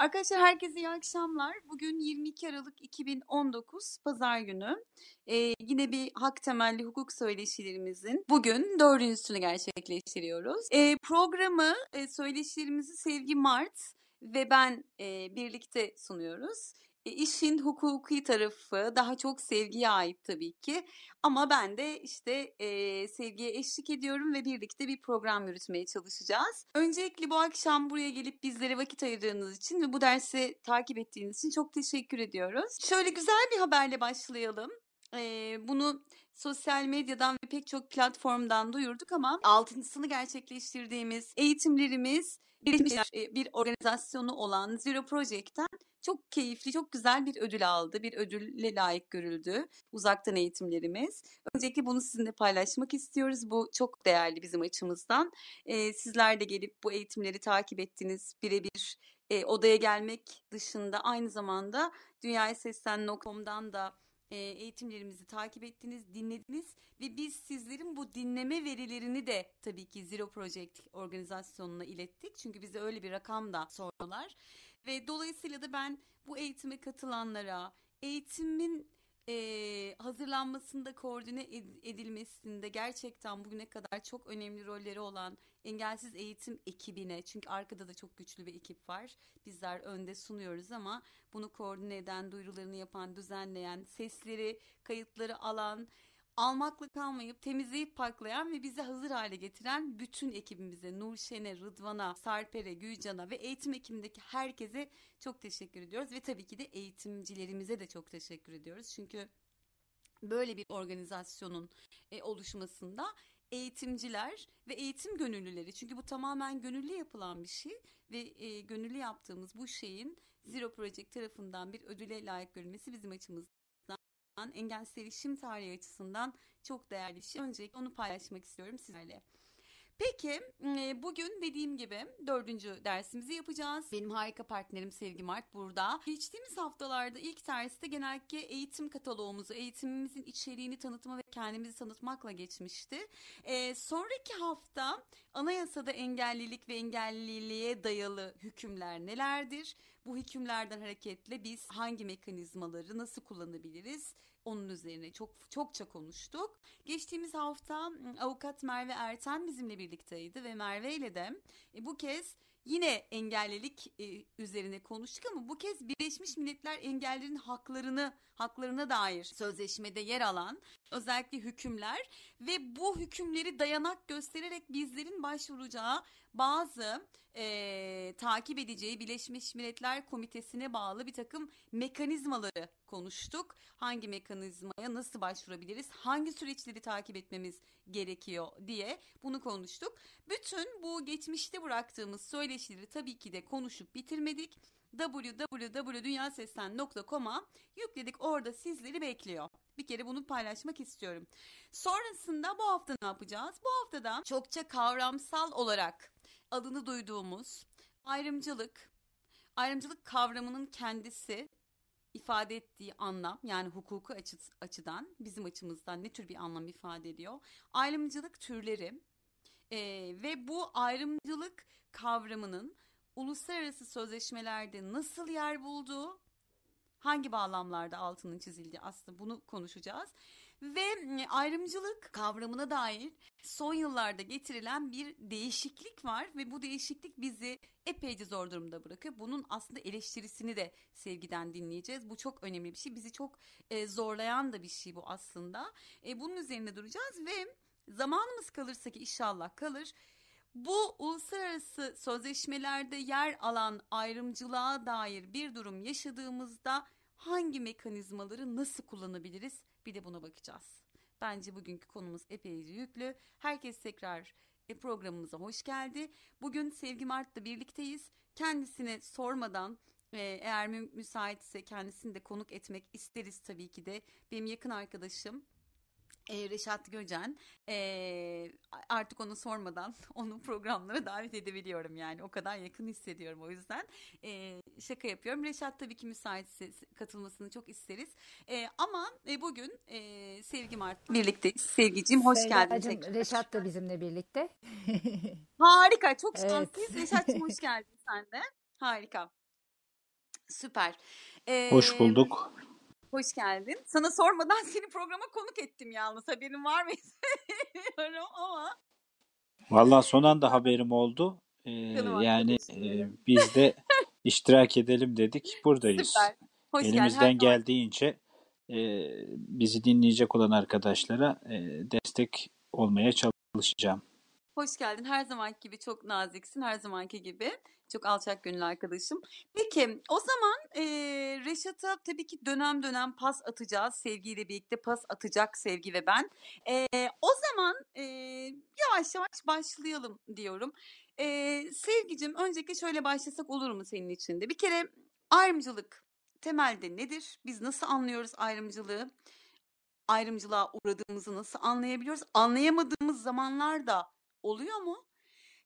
arkadaşlar herkese iyi akşamlar. Bugün 22 Aralık 2019 Pazar günü. Ee, yine bir hak temelli hukuk söyleşilerimizin bugün dördüncüsünü gerçekleştiriyoruz. Ee, programı e, söyleşilerimizi Sevgi Mart ve ben e, birlikte sunuyoruz. E, işin hukuki tarafı daha çok sevgiye ait tabii ki. Ama ben de işte e, sevgiye eşlik ediyorum ve birlikte bir program yürütmeye çalışacağız. Öncelikle bu akşam buraya gelip bizlere vakit ayırdığınız için ve bu dersi takip ettiğiniz için çok teşekkür ediyoruz. Şöyle güzel bir haberle başlayalım. E, bunu sosyal medyadan ve pek çok platformdan duyurduk ama altıncısını gerçekleştirdiğimiz eğitimlerimiz Birleşmiş bir organizasyonu olan Zero Project'ten çok keyifli, çok güzel bir ödül aldı. Bir ödülle layık görüldü uzaktan eğitimlerimiz. Öncelikle bunu sizinle paylaşmak istiyoruz. Bu çok değerli bizim açımızdan. Ee, sizler de gelip bu eğitimleri takip ettiniz. Birebir e, odaya gelmek dışında aynı zamanda dünyayaseslen.com'dan da eğitimlerimizi takip ettiniz, dinlediniz ve biz sizlerin bu dinleme verilerini de tabii ki Zero Project organizasyonuna ilettik. Çünkü bize öyle bir rakam da sordular. Ve dolayısıyla da ben bu eğitime katılanlara, eğitimin e, hazırlanmasında koordine edilmesinde gerçekten bugüne kadar çok önemli rolleri olan engelsiz eğitim ekibine çünkü arkada da çok güçlü bir ekip var. Bizler önde sunuyoruz ama bunu koordine eden, duyurularını yapan, düzenleyen, sesleri, kayıtları alan, almakla kalmayıp temizleyip paklayan ve bizi hazır hale getiren bütün ekibimize Nurşen'e, Rıdvan'a, Sarper'e, Gülcan'a ve eğitim ekibindeki herkese çok teşekkür ediyoruz. Ve tabii ki de eğitimcilerimize de çok teşekkür ediyoruz. Çünkü böyle bir organizasyonun e, oluşmasında eğitimciler ve eğitim gönüllüleri çünkü bu tamamen gönüllü yapılan bir şey ve e, gönüllü yaptığımız bu şeyin Zero Project tarafından bir ödüle layık görülmesi bizim açımızdan engelsiz erişim tarihi açısından çok değerli bir şey. Öncelikle onu paylaşmak istiyorum sizlerle. Peki bugün dediğim gibi dördüncü dersimizi yapacağız. Benim harika partnerim Sevgi Mart burada. Geçtiğimiz haftalarda ilk derste genellikle eğitim kataloğumuzu, eğitimimizin içeriğini tanıtma ve kendimizi tanıtmakla geçmişti. Ee, sonraki hafta anayasada engellilik ve engelliliğe dayalı hükümler nelerdir? Bu hükümlerden hareketle biz hangi mekanizmaları nasıl kullanabiliriz? Onun üzerine çok çokça konuştuk. Geçtiğimiz hafta avukat Merve Erten bizimle birlikteydi ve Merve ile de e, bu kez yine engellilik e, üzerine konuştuk ama bu kez Birleşmiş Milletler engellerin haklarını haklarına dair sözleşmede yer alan özellikle hükümler ve bu hükümleri dayanak göstererek bizlerin başvuracağı bazı e, takip edeceği Birleşmiş Milletler Komitesi'ne bağlı bir takım mekanizmaları konuştuk. Hangi mekanizmaya nasıl başvurabiliriz? Hangi süreçleri takip etmemiz gerekiyor diye bunu konuştuk. Bütün bu geçmişte bıraktığımız söyleşileri tabii ki de konuşup bitirmedik www.dünyaseslen.com'a yükledik. Orada sizleri bekliyor. Bir kere bunu paylaşmak istiyorum. Sonrasında bu hafta ne yapacağız? Bu haftada çokça kavramsal olarak adını duyduğumuz ayrımcılık, ayrımcılık kavramının kendisi ifade ettiği anlam yani hukuku açı, açıdan bizim açımızdan ne tür bir anlam ifade ediyor? Ayrımcılık türleri e, ve bu ayrımcılık kavramının uluslararası sözleşmelerde nasıl yer bulduğu, hangi bağlamlarda altının çizildiği aslında bunu konuşacağız. Ve ayrımcılık kavramına dair son yıllarda getirilen bir değişiklik var ve bu değişiklik bizi epeyce zor durumda bırakıyor. Bunun aslında eleştirisini de sevgiden dinleyeceğiz. Bu çok önemli bir şey. Bizi çok e, zorlayan da bir şey bu aslında. E, bunun üzerinde duracağız ve zamanımız kalırsa ki inşallah kalır bu uluslararası sözleşmelerde yer alan ayrımcılığa dair bir durum yaşadığımızda hangi mekanizmaları nasıl kullanabiliriz? Bir de buna bakacağız. Bence bugünkü konumuz epeyce yüklü. Herkes tekrar e, programımıza hoş geldi. Bugün Sevgi Mart'la birlikteyiz. Kendisine sormadan e, eğer müsaitse kendisini de konuk etmek isteriz tabii ki de. Benim yakın arkadaşım e, Reşat Göcen e, artık onu sormadan onu programlara davet edebiliyorum yani. O kadar yakın hissediyorum o yüzden. E, şaka yapıyorum. Reşat tabii ki müsaitse katılmasını çok isteriz. E, ama e, bugün e, Sevgi Mart birlikte Sevgiciğim hoş geldin tekrar. Reşat da bizimle birlikte. Harika çok şanslıyız. Evet. Reşat'cığım hoş geldin sen de. Harika. Süper. Ee, hoş bulduk. Hoş geldin. Sana sormadan seni programa konuk ettim yalnız. Haberin var mı? ama. Vallahi son anda haberim oldu. Ee, yani e, biz de iştirak edelim dedik. Buradayız. Süper. Hoş Elimizden geldin. geldiğince e, bizi dinleyecek olan arkadaşlara e, destek olmaya çalışacağım. Hoş geldin. Her zamanki gibi çok naziksin. Her zamanki gibi. Çok alçak gönüllü arkadaşım. Peki o zaman e, Reşat'a tabii ki dönem dönem pas atacağız. Sevgiyle birlikte pas atacak Sevgi ve ben. E, o zaman e, yavaş yavaş başlayalım diyorum. E, Sevgicim öncelikle şöyle başlasak olur mu senin için de? Bir kere ayrımcılık temelde nedir? Biz nasıl anlıyoruz ayrımcılığı? Ayrımcılığa uğradığımızı nasıl anlayabiliyoruz? Anlayamadığımız zamanlar da oluyor mu?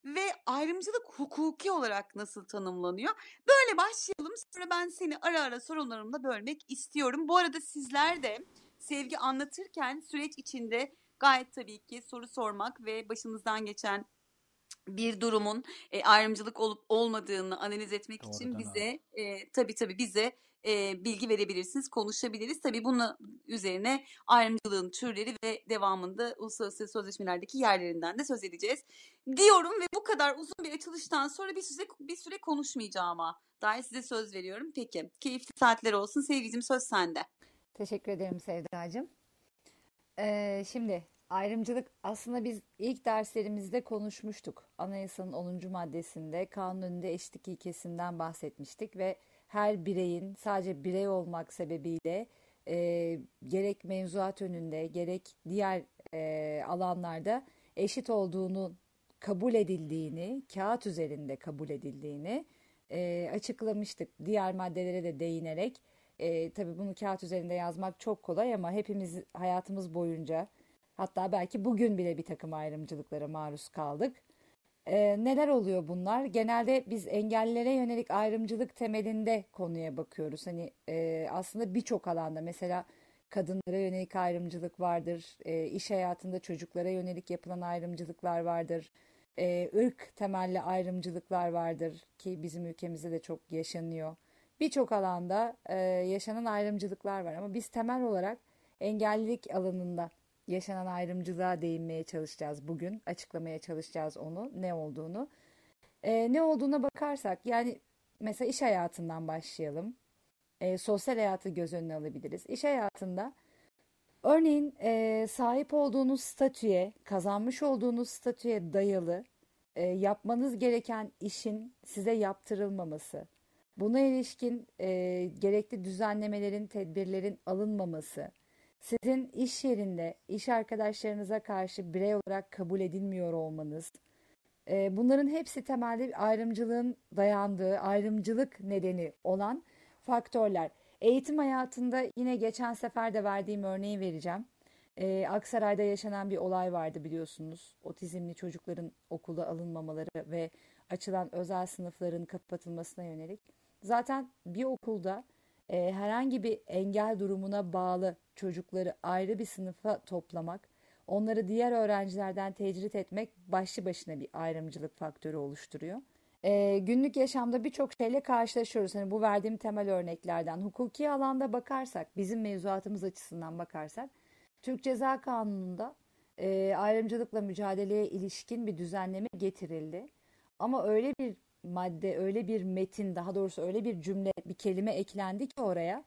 Ve ayrımcılık hukuki olarak nasıl tanımlanıyor? Böyle başlayalım. Sonra ben seni ara ara sorunlarımla bölmek istiyorum. Bu arada sizler de sevgi anlatırken süreç içinde gayet tabii ki soru sormak ve başınızdan geçen bir durumun e, ayrımcılık olup olmadığını analiz etmek Doğrudan için bize e, tabii tabii bize e, bilgi verebilirsiniz, konuşabiliriz. Tabii bunun üzerine ayrımcılığın türleri ve devamında uluslararası sözleşmelerdeki yerlerinden de söz edeceğiz. Diyorum ve bu kadar uzun bir açılıştan sonra bir süre bir süre konuşmayacağıma dair size söz veriyorum. Peki, keyifli saatler olsun. Sevgicim söz sende. Teşekkür ederim Sevdacığım. Ee, şimdi ayrımcılık aslında biz ilk derslerimizde konuşmuştuk. Anayasanın 10. maddesinde kanun önünde eşitlik ilkesinden bahsetmiştik ve her bireyin sadece birey olmak sebebiyle e, gerek mevzuat önünde gerek diğer e, alanlarda eşit olduğunu kabul edildiğini, kağıt üzerinde kabul edildiğini e, açıklamıştık. Diğer maddelere de değinerek e, tabii bunu kağıt üzerinde yazmak çok kolay ama hepimiz hayatımız boyunca hatta belki bugün bile bir takım ayrımcılıklara maruz kaldık. E, neler oluyor bunlar? Genelde biz engellilere yönelik ayrımcılık temelinde konuya bakıyoruz. Hani e, aslında birçok alanda mesela kadınlara yönelik ayrımcılık vardır, e, iş hayatında çocuklara yönelik yapılan ayrımcılıklar vardır, e, ırk temelli ayrımcılıklar vardır ki bizim ülkemizde de çok yaşanıyor. Birçok alanda e, yaşanan ayrımcılıklar var ama biz temel olarak engellilik alanında yaşanan ayrımcılığa değinmeye çalışacağız bugün. Açıklamaya çalışacağız onu, ne olduğunu. Ee, ne olduğuna bakarsak yani mesela iş hayatından başlayalım. Ee, sosyal hayatı göz önüne alabiliriz. İş hayatında örneğin e, sahip olduğunuz statüye, kazanmış olduğunuz statüye dayalı e, yapmanız gereken işin size yaptırılmaması, buna ilişkin e, gerekli düzenlemelerin, tedbirlerin alınmaması, sizin iş yerinde iş arkadaşlarınıza karşı birey olarak kabul edilmiyor olmanız, e, bunların hepsi temelde ayrımcılığın dayandığı, ayrımcılık nedeni olan faktörler. Eğitim hayatında yine geçen sefer de verdiğim örneği vereceğim. Ee, Aksaray'da yaşanan bir olay vardı biliyorsunuz. Otizmli çocukların okula alınmamaları ve açılan özel sınıfların kapatılmasına yönelik. Zaten bir okulda e, herhangi bir engel durumuna bağlı çocukları ayrı bir sınıfa toplamak, onları diğer öğrencilerden tecrit etmek başlı başına bir ayrımcılık faktörü oluşturuyor. E, günlük yaşamda birçok şeyle karşılaşıyoruz. Hani bu verdiğim temel örneklerden. Hukuki alanda bakarsak, bizim mevzuatımız açısından bakarsak, Türk Ceza Kanunu'nda e, ayrımcılıkla mücadeleye ilişkin bir düzenleme getirildi. Ama öyle bir madde, öyle bir metin, daha doğrusu öyle bir cümle, bir kelime eklendi ki oraya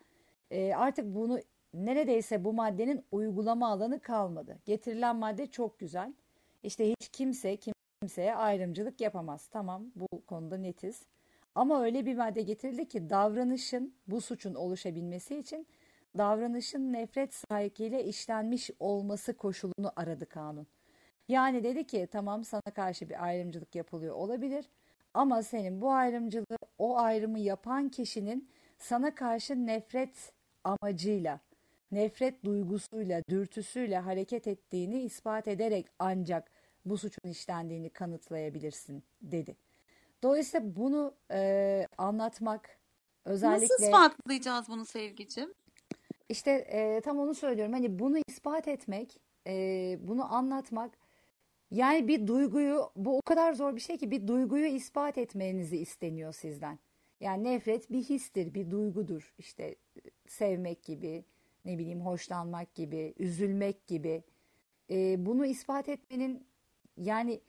e, artık bunu neredeyse bu maddenin uygulama alanı kalmadı. Getirilen madde çok güzel. İşte hiç kimse kimseye ayrımcılık yapamaz. Tamam bu konuda netiz. Ama öyle bir madde getirildi ki davranışın bu suçun oluşabilmesi için davranışın nefret sahikiyle işlenmiş olması koşulunu aradı kanun. Yani dedi ki tamam sana karşı bir ayrımcılık yapılıyor olabilir ama senin bu ayrımcılığı o ayrımı yapan kişinin sana karşı nefret amacıyla, nefret duygusuyla, dürtüsüyle hareket ettiğini ispat ederek ancak bu suçun işlendiğini kanıtlayabilirsin dedi. Dolayısıyla bunu e, anlatmak özellikle... Nasıl ispatlayacağız bunu sevgicim? İşte e, tam onu söylüyorum. Hani bunu ispat etmek, e, bunu anlatmak yani bir duyguyu bu o kadar zor bir şey ki bir duyguyu ispat etmenizi isteniyor sizden. Yani nefret bir histir, bir duygudur. İşte sevmek gibi, ne bileyim hoşlanmak gibi, üzülmek gibi. E, bunu ispat etmenin yani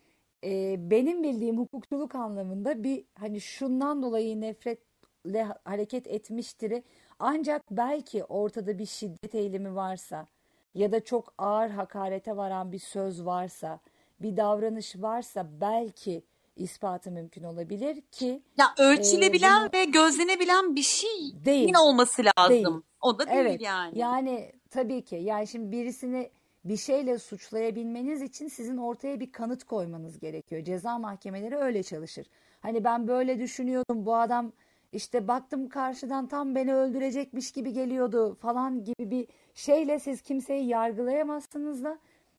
e, benim bildiğim hukukçuluk anlamında bir hani şundan dolayı nefretle hareket etmiştir. Ancak belki ortada bir şiddet eğilimi varsa ya da çok ağır hakarete varan bir söz varsa, bir davranış varsa belki ispatı mümkün olabilir ki ya ölçülebilen e, bunu, ve gözlenebilen bir şey değil olması lazım. Değil. O da değil evet, yani. Yani tabii ki. Yani şimdi birisini bir şeyle suçlayabilmeniz için sizin ortaya bir kanıt koymanız gerekiyor. Ceza mahkemeleri öyle çalışır. Hani ben böyle düşünüyordum bu adam işte baktım karşıdan tam beni öldürecekmiş gibi geliyordu falan gibi bir şeyle siz kimseyi yargılayamazsınız da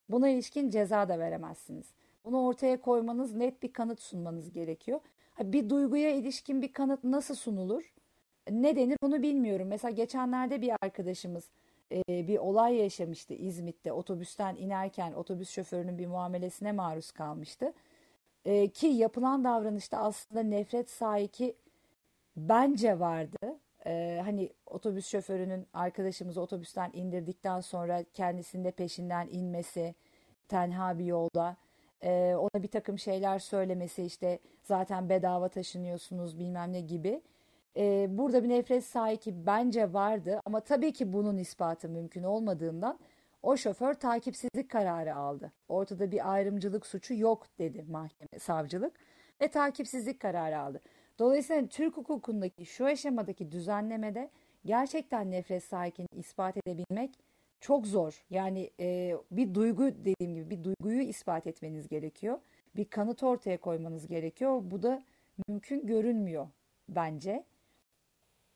buna ilişkin ceza da veremezsiniz. Bunu ortaya koymanız, net bir kanıt sunmanız gerekiyor. Bir duyguya ilişkin bir kanıt nasıl sunulur? Ne denir bunu bilmiyorum. Mesela geçenlerde bir arkadaşımız e, bir olay yaşamıştı İzmit'te. Otobüsten inerken otobüs şoförünün bir muamelesine maruz kalmıştı. E, ki yapılan davranışta aslında nefret sahiki bence vardı. E, hani otobüs şoförünün arkadaşımızı otobüsten indirdikten sonra kendisinde peşinden inmesi, tenha bir yolda e, ona bir takım şeyler söylemesi işte zaten bedava taşınıyorsunuz bilmem ne gibi. E, burada bir nefret sahibi bence vardı ama tabii ki bunun ispatı mümkün olmadığından o şoför takipsizlik kararı aldı. Ortada bir ayrımcılık suçu yok dedi mahkeme, savcılık ve takipsizlik kararı aldı. Dolayısıyla Türk hukukundaki şu aşamadaki düzenlemede gerçekten nefret sahibini ispat edebilmek çok zor. Yani e, bir duygu dediğim gibi bir duyguyu ispat etmeniz gerekiyor. Bir kanıt ortaya koymanız gerekiyor. Bu da mümkün görünmüyor bence.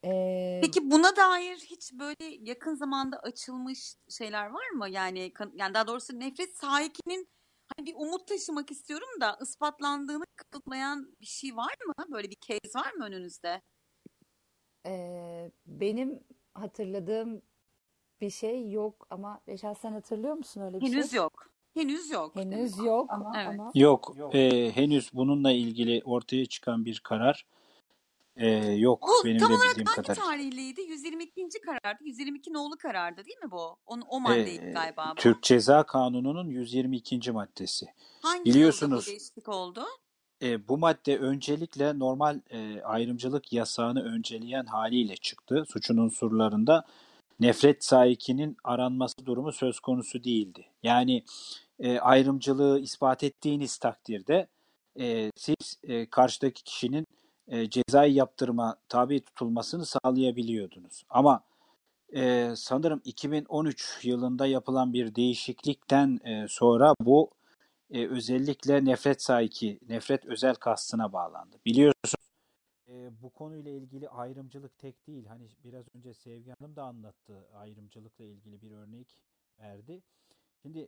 Ee, Peki buna dair hiç böyle yakın zamanda açılmış şeyler var mı? Yani yani daha doğrusu nefret sahikinin hani bir umut taşımak istiyorum da ispatlandığını kanıtlayan bir şey var mı? Böyle bir case var mı önünüzde? Ee, benim hatırladığım bir şey yok ama Reşat sen hatırlıyor musun öyle bir henüz şey? Yok. Henüz yok. Henüz yok ama, evet. ama... Yok. yok. E, henüz bununla ilgili ortaya çıkan bir karar e, yok. Bu benim tam de olarak bildiğim hangi tarihliydi? 122. karardı. 122 nolu karardı değil mi bu? O, o maddeydi e, galiba bu. Türk Ceza Kanunu'nun 122. maddesi. Hangi Biliyorsunuz, yılda bu değişiklik oldu? E, bu madde öncelikle normal e, ayrımcılık yasağını önceleyen haliyle çıktı. Suçun unsurlarında nefret sahikinin aranması durumu söz konusu değildi. Yani e, ayrımcılığı ispat ettiğiniz takdirde e, siz e, karşıdaki kişinin e, cezai yaptırıma tabi tutulmasını sağlayabiliyordunuz. Ama e, sanırım 2013 yılında yapılan bir değişiklikten e, sonra bu e, özellikle nefret sahiki, nefret özel kastına bağlandı. Biliyorsunuz e, bu konuyla ilgili ayrımcılık tek değil. Hani biraz önce Sevgi Hanım da anlattı ayrımcılıkla ilgili bir örnek verdi. Şimdi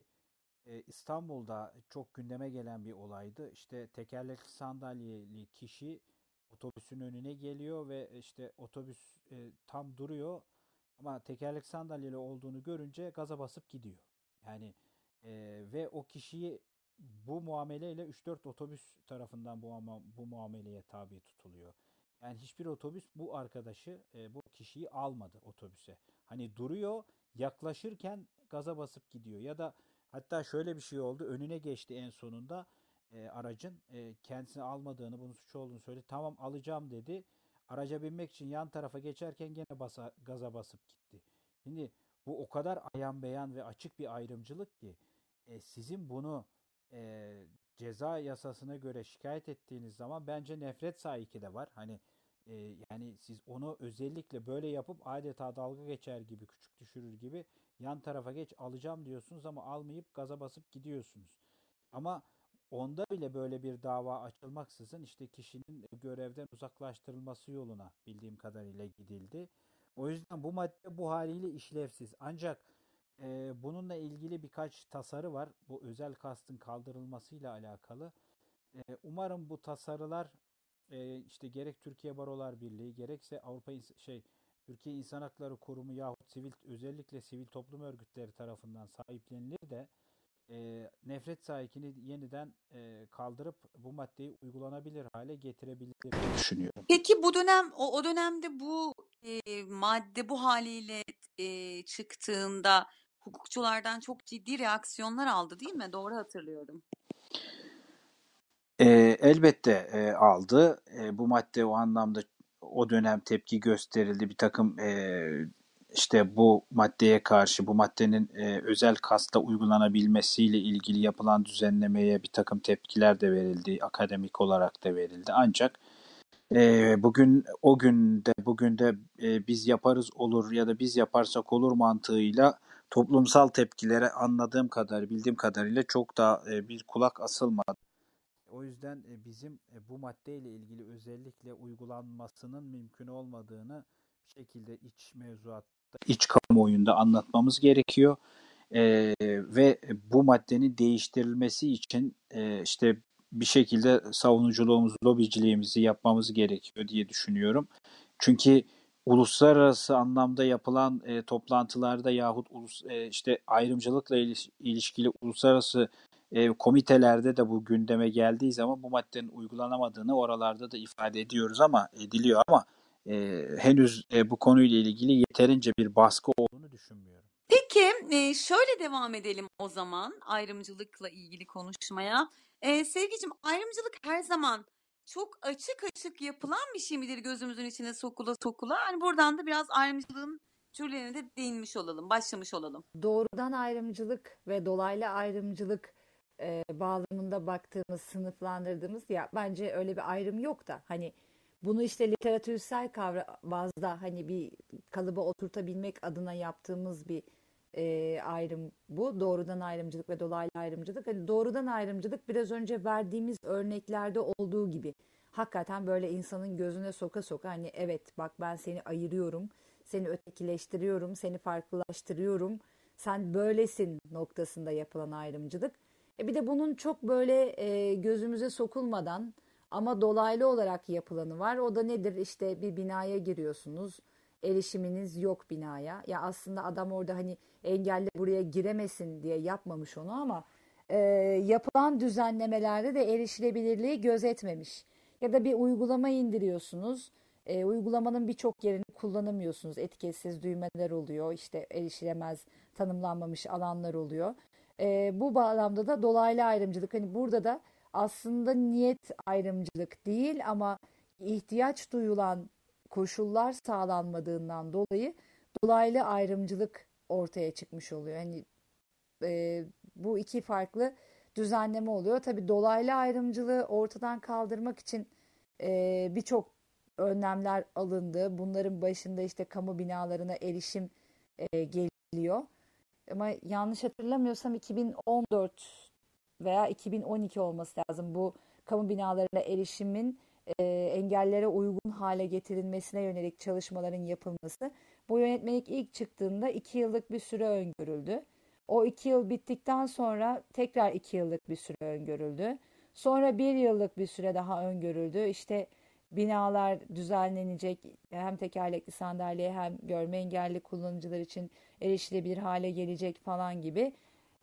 e, İstanbul'da çok gündeme gelen bir olaydı. İşte tekerlekli sandalyeli kişi otobüsün önüne geliyor ve işte otobüs e, tam duruyor ama tekerlek sandalyeli olduğunu görünce gaza basıp gidiyor. Yani e, ve o kişiyi bu muameleyle 3-4 otobüs tarafından bu, bu muameleye tabi tutuluyor. Yani hiçbir otobüs bu arkadaşı, e, bu kişiyi almadı otobüse. Hani duruyor, yaklaşırken gaza basıp gidiyor. Ya da hatta şöyle bir şey oldu, önüne geçti en sonunda e, aracın e, kendisini almadığını, bunun suç olduğunu söyledi. Tamam alacağım dedi. Araca binmek için yan tarafa geçerken gene basa, gaza basıp gitti. Şimdi bu o kadar ayan beyan ve açık bir ayrımcılık ki e, sizin bunu e, ceza yasasına göre şikayet ettiğiniz zaman bence nefret sahiki de var. Hani e, yani siz onu özellikle böyle yapıp adeta dalga geçer gibi küçük düşürür gibi yan tarafa geç alacağım diyorsunuz ama almayıp gaza basıp gidiyorsunuz. Ama onda bile böyle bir dava açılmaksızın işte kişinin görevden uzaklaştırılması yoluna bildiğim kadarıyla gidildi. O yüzden bu madde bu haliyle işlevsiz. Ancak e, bununla ilgili birkaç tasarı var. Bu özel kastın kaldırılmasıyla alakalı. E, umarım bu tasarılar e, işte gerek Türkiye Barolar Birliği gerekse Avrupa şey Türkiye İnsan Hakları Kurumu yahut sivil özellikle sivil toplum örgütleri tarafından sahiplenilir de e, nefret sahikini yeniden e, kaldırıp bu maddeyi uygulanabilir hale getirebilir diye düşünüyorum. Peki bu dönem o, o dönemde bu e, madde bu haliyle e, çıktığında hukukçulardan çok ciddi reaksiyonlar aldı değil mi? Doğru hatırlıyorum. E, elbette e, aldı. E, bu madde o anlamda o dönem tepki gösterildi. Bir takım e, işte bu maddeye karşı bu maddenin e, özel kasta uygulanabilmesiyle ilgili yapılan düzenlemeye bir takım tepkiler de verildi. Akademik olarak da verildi. Ancak e, bugün o günde bugün de e, biz yaparız olur ya da biz yaparsak olur mantığıyla toplumsal tepkilere anladığım kadar bildiğim kadarıyla çok da e, bir kulak asılmadı. O yüzden e, bizim e, bu maddeyle ilgili özellikle uygulanmasının mümkün olmadığını şekilde iç mevzuatta, iç kamuoyunda anlatmamız gerekiyor. Ee, ve bu maddenin değiştirilmesi için e, işte bir şekilde savunuculuğumuzu, lobiciliğimizi yapmamız gerekiyor diye düşünüyorum. Çünkü uluslararası anlamda yapılan e, toplantılarda yahut ulus, e, işte ayrımcılıkla ilişkili uluslararası e, komitelerde de bu gündeme geldiği zaman bu maddenin uygulanamadığını oralarda da ifade ediyoruz ama ediliyor ama e, henüz e, bu konuyla ilgili yeterince bir baskı olduğunu düşünmüyorum. Peki e, şöyle devam edelim o zaman ayrımcılıkla ilgili konuşmaya. E, sevgicim ayrımcılık her zaman çok açık açık yapılan bir şey midir gözümüzün içine sokula sokula? Yani buradan da biraz ayrımcılığın türlerine de değinmiş olalım, başlamış olalım. Doğrudan ayrımcılık ve dolaylı ayrımcılık e, bağlamında baktığımız, sınıflandırdığımız ya bence öyle bir ayrım yok da hani bunu işte literatürsel kavra bazda hani bir kalıba oturtabilmek adına yaptığımız bir e, ayrım bu. Doğrudan ayrımcılık ve dolaylı ayrımcılık. Hani doğrudan ayrımcılık biraz önce verdiğimiz örneklerde olduğu gibi. Hakikaten böyle insanın gözüne soka soka hani evet bak ben seni ayırıyorum, seni ötekileştiriyorum, seni farklılaştırıyorum. Sen böylesin noktasında yapılan ayrımcılık. E bir de bunun çok böyle e, gözümüze sokulmadan ama dolaylı olarak yapılanı var. O da nedir? İşte bir binaya giriyorsunuz. Erişiminiz yok binaya. Ya aslında adam orada hani engelli buraya giremesin diye yapmamış onu ama e, yapılan düzenlemelerde de erişilebilirliği gözetmemiş. Ya da bir uygulama indiriyorsunuz. E, uygulamanın birçok yerini kullanamıyorsunuz. Etiketsiz düğmeler oluyor. İşte erişilemez tanımlanmamış alanlar oluyor. E, bu bağlamda da dolaylı ayrımcılık. Hani burada da aslında niyet ayrımcılık değil ama ihtiyaç duyulan koşullar sağlanmadığından dolayı dolaylı ayrımcılık ortaya çıkmış oluyor. Hani e, bu iki farklı düzenleme oluyor. Tabi dolaylı ayrımcılığı ortadan kaldırmak için e, birçok önlemler alındı. Bunların başında işte kamu binalarına erişim e, geliyor. Ama yanlış hatırlamıyorsam 2014 veya 2012 olması lazım bu kamu binalarına erişimin e, engellere uygun hale getirilmesine yönelik çalışmaların yapılması. Bu yönetmelik ilk çıktığında iki yıllık bir süre öngörüldü. O iki yıl bittikten sonra tekrar iki yıllık bir süre öngörüldü. Sonra bir yıllık bir süre daha öngörüldü. İşte binalar düzenlenecek hem tekerlekli sandalye hem görme engelli kullanıcılar için erişilebilir hale gelecek falan gibi.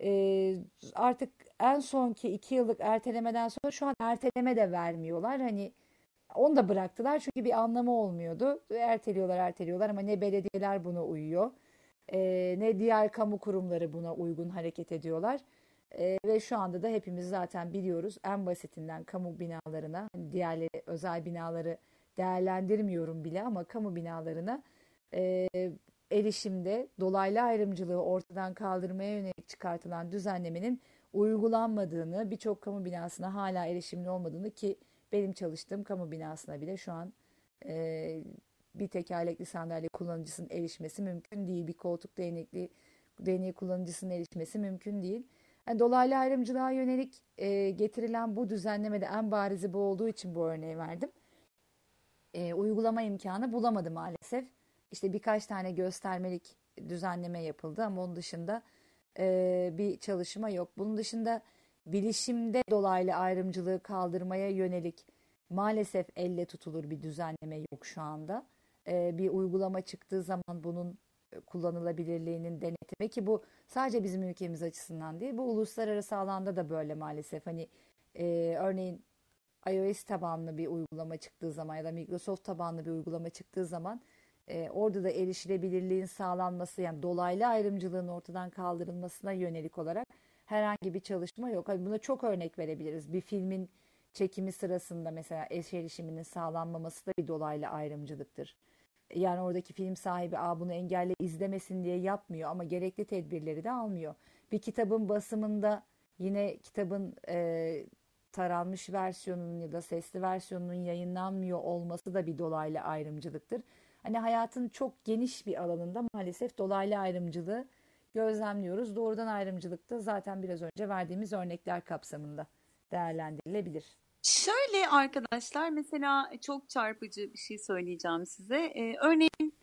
Ee, artık en sonki iki yıllık ertelemeden sonra şu an erteleme de vermiyorlar. Hani onu da bıraktılar çünkü bir anlamı olmuyordu. Erteliyorlar erteliyorlar ama ne belediyeler buna uyuyor e, ne diğer kamu kurumları buna uygun hareket ediyorlar. E, ve şu anda da hepimiz zaten biliyoruz en basitinden kamu binalarına, hani diğerleri özel binaları değerlendirmiyorum bile ama kamu binalarına e, erişimde dolaylı ayrımcılığı ortadan kaldırmaya yönelik çıkartılan düzenlemenin uygulanmadığını, birçok kamu binasına hala erişimli olmadığını ki benim çalıştığım kamu binasına bile şu an e, bir tekerlekli sandalye kullanıcısının erişmesi mümkün değil. Bir koltuk değnekli değneği kullanıcısının erişmesi mümkün değil. Yani dolaylı ayrımcılığa yönelik e, getirilen bu düzenlemede en barizi bu olduğu için bu örneği verdim. E, uygulama imkanı bulamadı maalesef. İşte birkaç tane göstermelik düzenleme yapıldı ama onun dışında e, bir çalışma yok. Bunun dışında bilişimde dolaylı ayrımcılığı kaldırmaya yönelik maalesef elle tutulur bir düzenleme yok şu anda. E, bir uygulama çıktığı zaman bunun kullanılabilirliğinin denetimi ki bu sadece bizim ülkemiz açısından değil bu uluslararası alanda da böyle maalesef hani e, örneğin iOS tabanlı bir uygulama çıktığı zaman ya da Microsoft tabanlı bir uygulama çıktığı zaman e, orada da erişilebilirliğin sağlanması yani dolaylı ayrımcılığın ortadan kaldırılmasına yönelik olarak herhangi bir çalışma yok. Hani buna çok örnek verebiliriz. Bir filmin çekimi sırasında mesela eş erişiminin sağlanmaması da bir dolaylı ayrımcılıktır. Yani oradaki film sahibi Aa, bunu engelle izlemesin diye yapmıyor ama gerekli tedbirleri de almıyor. Bir kitabın basımında yine kitabın e, taranmış versiyonunun ya da sesli versiyonunun yayınlanmıyor olması da bir dolaylı ayrımcılıktır. Hani hayatın çok geniş bir alanında maalesef dolaylı ayrımcılığı gözlemliyoruz. Doğrudan ayrımcılık da zaten biraz önce verdiğimiz örnekler kapsamında değerlendirilebilir. Şöyle arkadaşlar mesela çok çarpıcı bir şey söyleyeceğim size. Ee, örneğin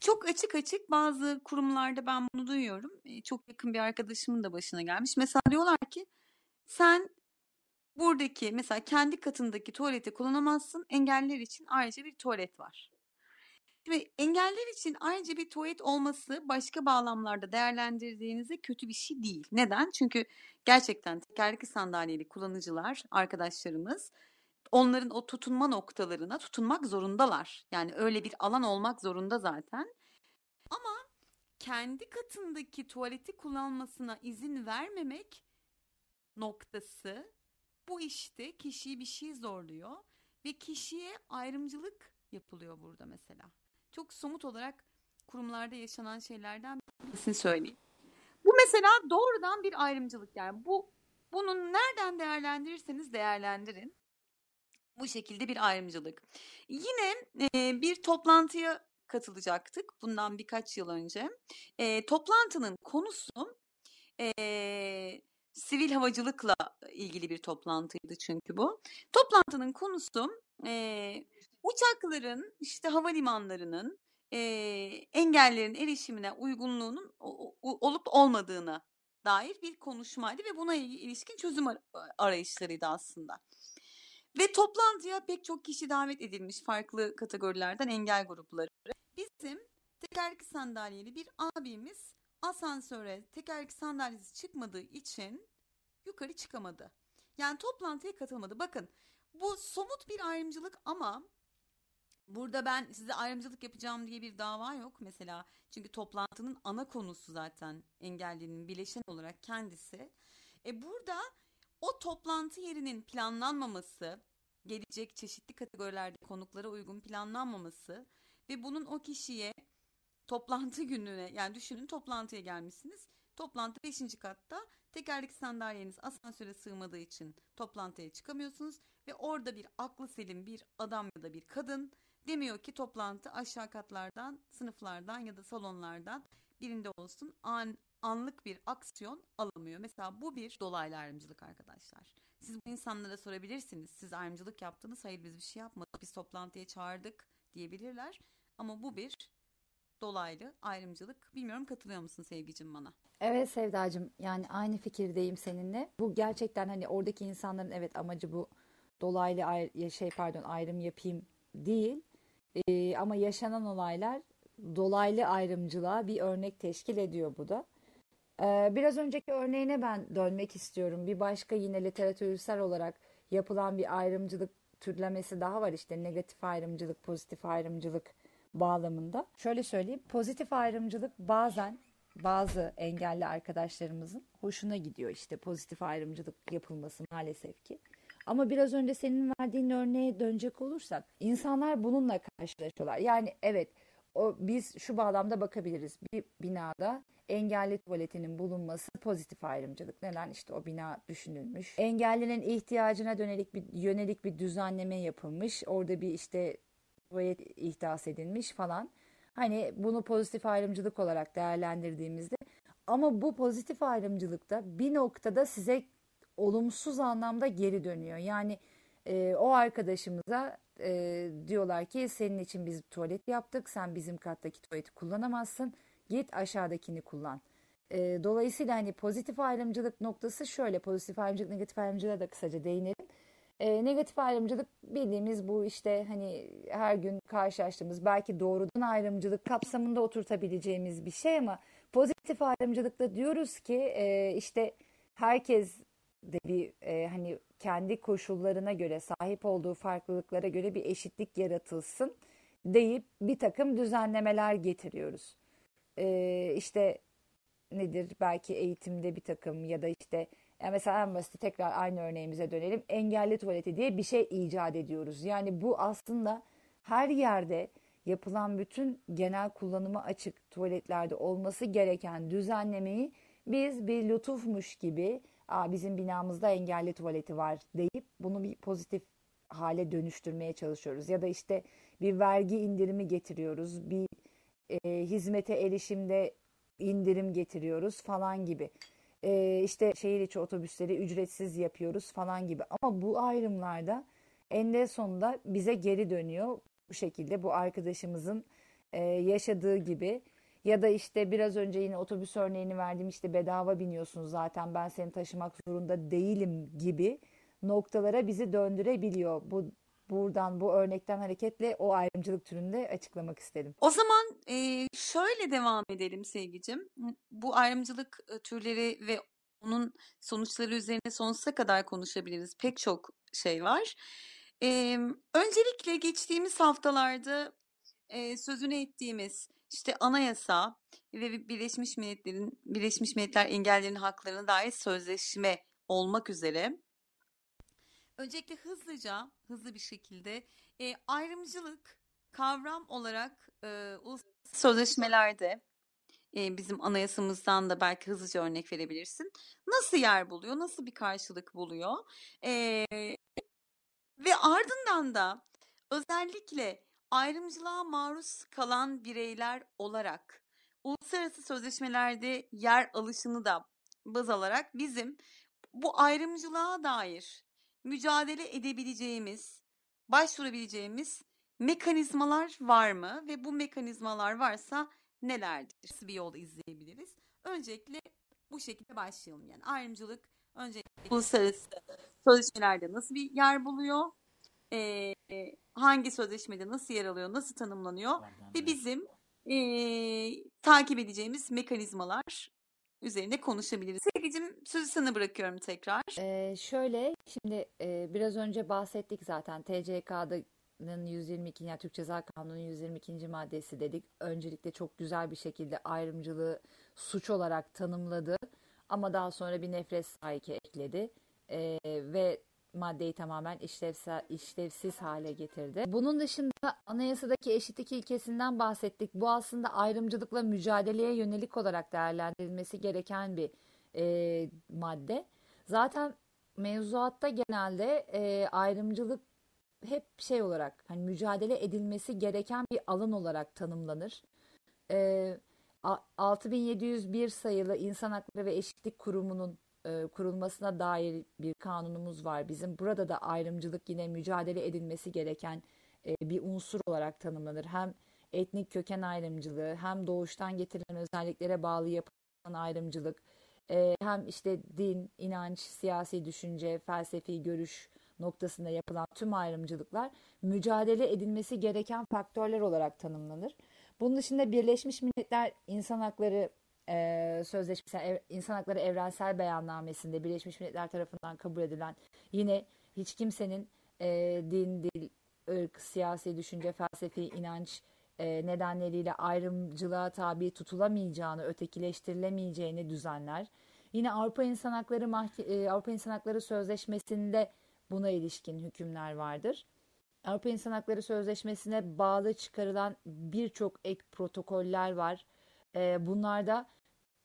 çok açık açık bazı kurumlarda ben bunu duyuyorum. Ee, çok yakın bir arkadaşımın da başına gelmiş. Mesela diyorlar ki sen buradaki mesela kendi katındaki tuvaleti kullanamazsın. Engelliler için ayrıca bir tuvalet var. Ve engeller için ayrıca bir tuvalet olması başka bağlamlarda değerlendirdiğinizde kötü bir şey değil. Neden? Çünkü gerçekten tekerlekli sandalyeli kullanıcılar, arkadaşlarımız onların o tutunma noktalarına tutunmak zorundalar. Yani öyle bir alan olmak zorunda zaten. Ama kendi katındaki tuvaleti kullanmasına izin vermemek noktası bu işte kişiyi bir şey zorluyor ve kişiye ayrımcılık yapılıyor burada mesela çok somut olarak kurumlarda yaşanan şeylerden birisini söyleyeyim. Bu mesela doğrudan bir ayrımcılık yani bu bunun nereden değerlendirirseniz değerlendirin. Bu şekilde bir ayrımcılık. Yine e, bir toplantıya katılacaktık bundan birkaç yıl önce. E, toplantının konusu e, sivil havacılıkla ilgili bir toplantıydı çünkü bu. Toplantının konusu e, uçakların işte havalimanlarının e, engellerin erişimine uygunluğunun o, o, olup olmadığına dair bir konuşmaydı ve buna ilişkin çözüm arayışlarıydı aslında. Ve toplantıya pek çok kişi davet edilmiş farklı kategorilerden engel grupları. Bizim tekerlekli sandalyeli bir abimiz asansöre tekerlekli sandalyesi çıkmadığı için yukarı çıkamadı. Yani toplantıya katılmadı. Bakın bu somut bir ayrımcılık ama Burada ben size ayrımcılık yapacağım diye bir dava yok mesela. Çünkü toplantının ana konusu zaten engellinin bileşen olarak kendisi. E burada o toplantı yerinin planlanmaması, gelecek çeşitli kategorilerde konuklara uygun planlanmaması ve bunun o kişiye toplantı gününe yani düşünün toplantıya gelmişsiniz. Toplantı 5. katta tekerlekli sandalyeniz asansöre sığmadığı için toplantıya çıkamıyorsunuz ve orada bir aklı selim bir adam ya da bir kadın Demiyor ki toplantı aşağı katlardan, sınıflardan ya da salonlardan birinde olsun an, anlık bir aksiyon alamıyor. Mesela bu bir dolaylı ayrımcılık arkadaşlar. Siz bu insanlara sorabilirsiniz. Siz ayrımcılık yaptınız. Hayır biz bir şey yapmadık. Biz toplantıya çağırdık diyebilirler. Ama bu bir dolaylı ayrımcılık. Bilmiyorum katılıyor musun sevgicim bana? Evet Sevdacığım yani aynı fikirdeyim seninle. Bu gerçekten hani oradaki insanların evet amacı bu dolaylı ay- şey pardon ayrım yapayım değil. E, ama yaşanan olaylar dolaylı ayrımcılığa bir örnek teşkil ediyor bu da. E, biraz önceki örneğine ben dönmek istiyorum. Bir başka yine literatürsel olarak yapılan bir ayrımcılık türlemesi daha var işte negatif ayrımcılık, pozitif ayrımcılık bağlamında. Şöyle söyleyeyim, pozitif ayrımcılık bazen bazı engelli arkadaşlarımızın hoşuna gidiyor işte pozitif ayrımcılık yapılması maalesef ki. Ama biraz önce senin verdiğin örneğe dönecek olursak insanlar bununla karşılaşıyorlar. Yani evet o biz şu bağlamda bakabiliriz. Bir binada engelli tuvaletinin bulunması pozitif ayrımcılık. Neden? işte o bina düşünülmüş. Engellinin ihtiyacına dönelik bir yönelik bir düzenleme yapılmış. Orada bir işte tuvalet ihdas edilmiş falan. Hani bunu pozitif ayrımcılık olarak değerlendirdiğimizde ama bu pozitif ayrımcılıkta bir noktada size olumsuz anlamda geri dönüyor. Yani e, o arkadaşımıza e, diyorlar ki senin için biz tuvalet yaptık sen bizim kattaki tuvaleti kullanamazsın git aşağıdakini kullan. E, dolayısıyla hani pozitif ayrımcılık noktası şöyle pozitif ayrımcılık negatif ayrımcılığa da kısaca değinelim. E, negatif ayrımcılık bildiğimiz bu işte hani her gün karşılaştığımız belki doğrudan ayrımcılık kapsamında oturtabileceğimiz bir şey ama pozitif ayrımcılıkta diyoruz ki e, işte herkes de bir e, hani kendi koşullarına göre sahip olduğu farklılıklara göre bir eşitlik yaratılsın deyip bir takım düzenlemeler getiriyoruz. E, işte nedir belki eğitimde bir takım ya da işte yani mesela en basit tekrar aynı örneğimize dönelim. Engelli tuvaleti diye bir şey icat ediyoruz. Yani bu aslında her yerde yapılan bütün genel kullanıma açık tuvaletlerde olması gereken düzenlemeyi biz bir lütufmuş gibi Aa, bizim binamızda engelli tuvaleti var deyip bunu bir pozitif hale dönüştürmeye çalışıyoruz. Ya da işte bir vergi indirimi getiriyoruz, bir e, hizmete erişimde indirim getiriyoruz falan gibi. E, işte şehir içi otobüsleri ücretsiz yapıyoruz falan gibi. Ama bu ayrımlarda en sonunda bize geri dönüyor. Bu şekilde bu arkadaşımızın e, yaşadığı gibi ya da işte biraz önce yine otobüs örneğini verdim işte bedava biniyorsun zaten ben seni taşımak zorunda değilim gibi noktalara bizi döndürebiliyor. Bu buradan bu örnekten hareketle o ayrımcılık türünde açıklamak istedim. O zaman e, şöyle devam edelim sevgicim. Bu ayrımcılık e, türleri ve onun sonuçları üzerine sonsuza kadar konuşabiliriz. Pek çok şey var. E, öncelikle geçtiğimiz haftalarda e, sözünü ettiğimiz işte anayasa ve Birleşmiş Milletler'in Birleşmiş Milletler engellerin haklarına dair sözleşme olmak üzere öncelikle hızlıca hızlı bir şekilde e, ayrımcılık kavram olarak e, sözleşmelerde e, bizim anayasamızdan da belki hızlıca örnek verebilirsin. Nasıl yer buluyor? Nasıl bir karşılık buluyor? E, ve ardından da özellikle ayrımcılığa maruz kalan bireyler olarak uluslararası sözleşmelerde yer alışını da baz alarak bizim bu ayrımcılığa dair mücadele edebileceğimiz, başvurabileceğimiz mekanizmalar var mı ve bu mekanizmalar varsa nelerdir? Nasıl bir yol izleyebiliriz? Öncelikle bu şekilde başlayalım. Yani ayrımcılık öncelikle uluslararası sözleşmelerde nasıl bir yer buluyor? Ee, hangi sözleşmede nasıl yer alıyor, nasıl tanımlanıyor ve bizim e, takip edeceğimiz mekanizmalar üzerine konuşabiliriz. Sevgicim sözü sana bırakıyorum tekrar. Ee, şöyle şimdi e, biraz önce bahsettik zaten TCK'nın 122. yani Türk Ceza Kanunu'nun 122. maddesi dedik. Öncelikle çok güzel bir şekilde ayrımcılığı suç olarak tanımladı ama daha sonra bir nefret sahiki ekledi. Ee, ve maddeyi tamamen işlevsel, işlevsiz hale getirdi. Bunun dışında anayasadaki eşitlik ilkesinden bahsettik. Bu aslında ayrımcılıkla mücadeleye yönelik olarak değerlendirilmesi gereken bir e, madde. Zaten mevzuatta genelde e, ayrımcılık hep şey olarak hani mücadele edilmesi gereken bir alan olarak tanımlanır. E, 6701 sayılı İnsan Hakları ve Eşitlik Kurumu'nun e, kurulmasına dair bir kanunumuz var. Bizim burada da ayrımcılık yine mücadele edilmesi gereken e, bir unsur olarak tanımlanır. Hem etnik köken ayrımcılığı hem doğuştan getirilen özelliklere bağlı yapılan ayrımcılık e, hem işte din, inanç, siyasi düşünce, felsefi görüş noktasında yapılan tüm ayrımcılıklar mücadele edilmesi gereken faktörler olarak tanımlanır. Bunun dışında Birleşmiş Milletler İnsan Hakları e, Sözleşmesi, ev, İnsan Hakları Evrensel Beyannamesi'nde Birleşmiş Milletler tarafından kabul edilen yine hiç kimsenin e, din, dil, ırk, siyasi düşünce, felsefi inanç e, nedenleriyle ayrımcılığa tabi tutulamayacağını, ötekileştirilemeyeceğini düzenler. Yine Avrupa İnsan Hakları Mahke Avrupa İnsan Hakları Sözleşmesi'nde buna ilişkin hükümler vardır. Avrupa İnsan Hakları Sözleşmesi'ne bağlı çıkarılan birçok ek protokoller var. E, bunlarda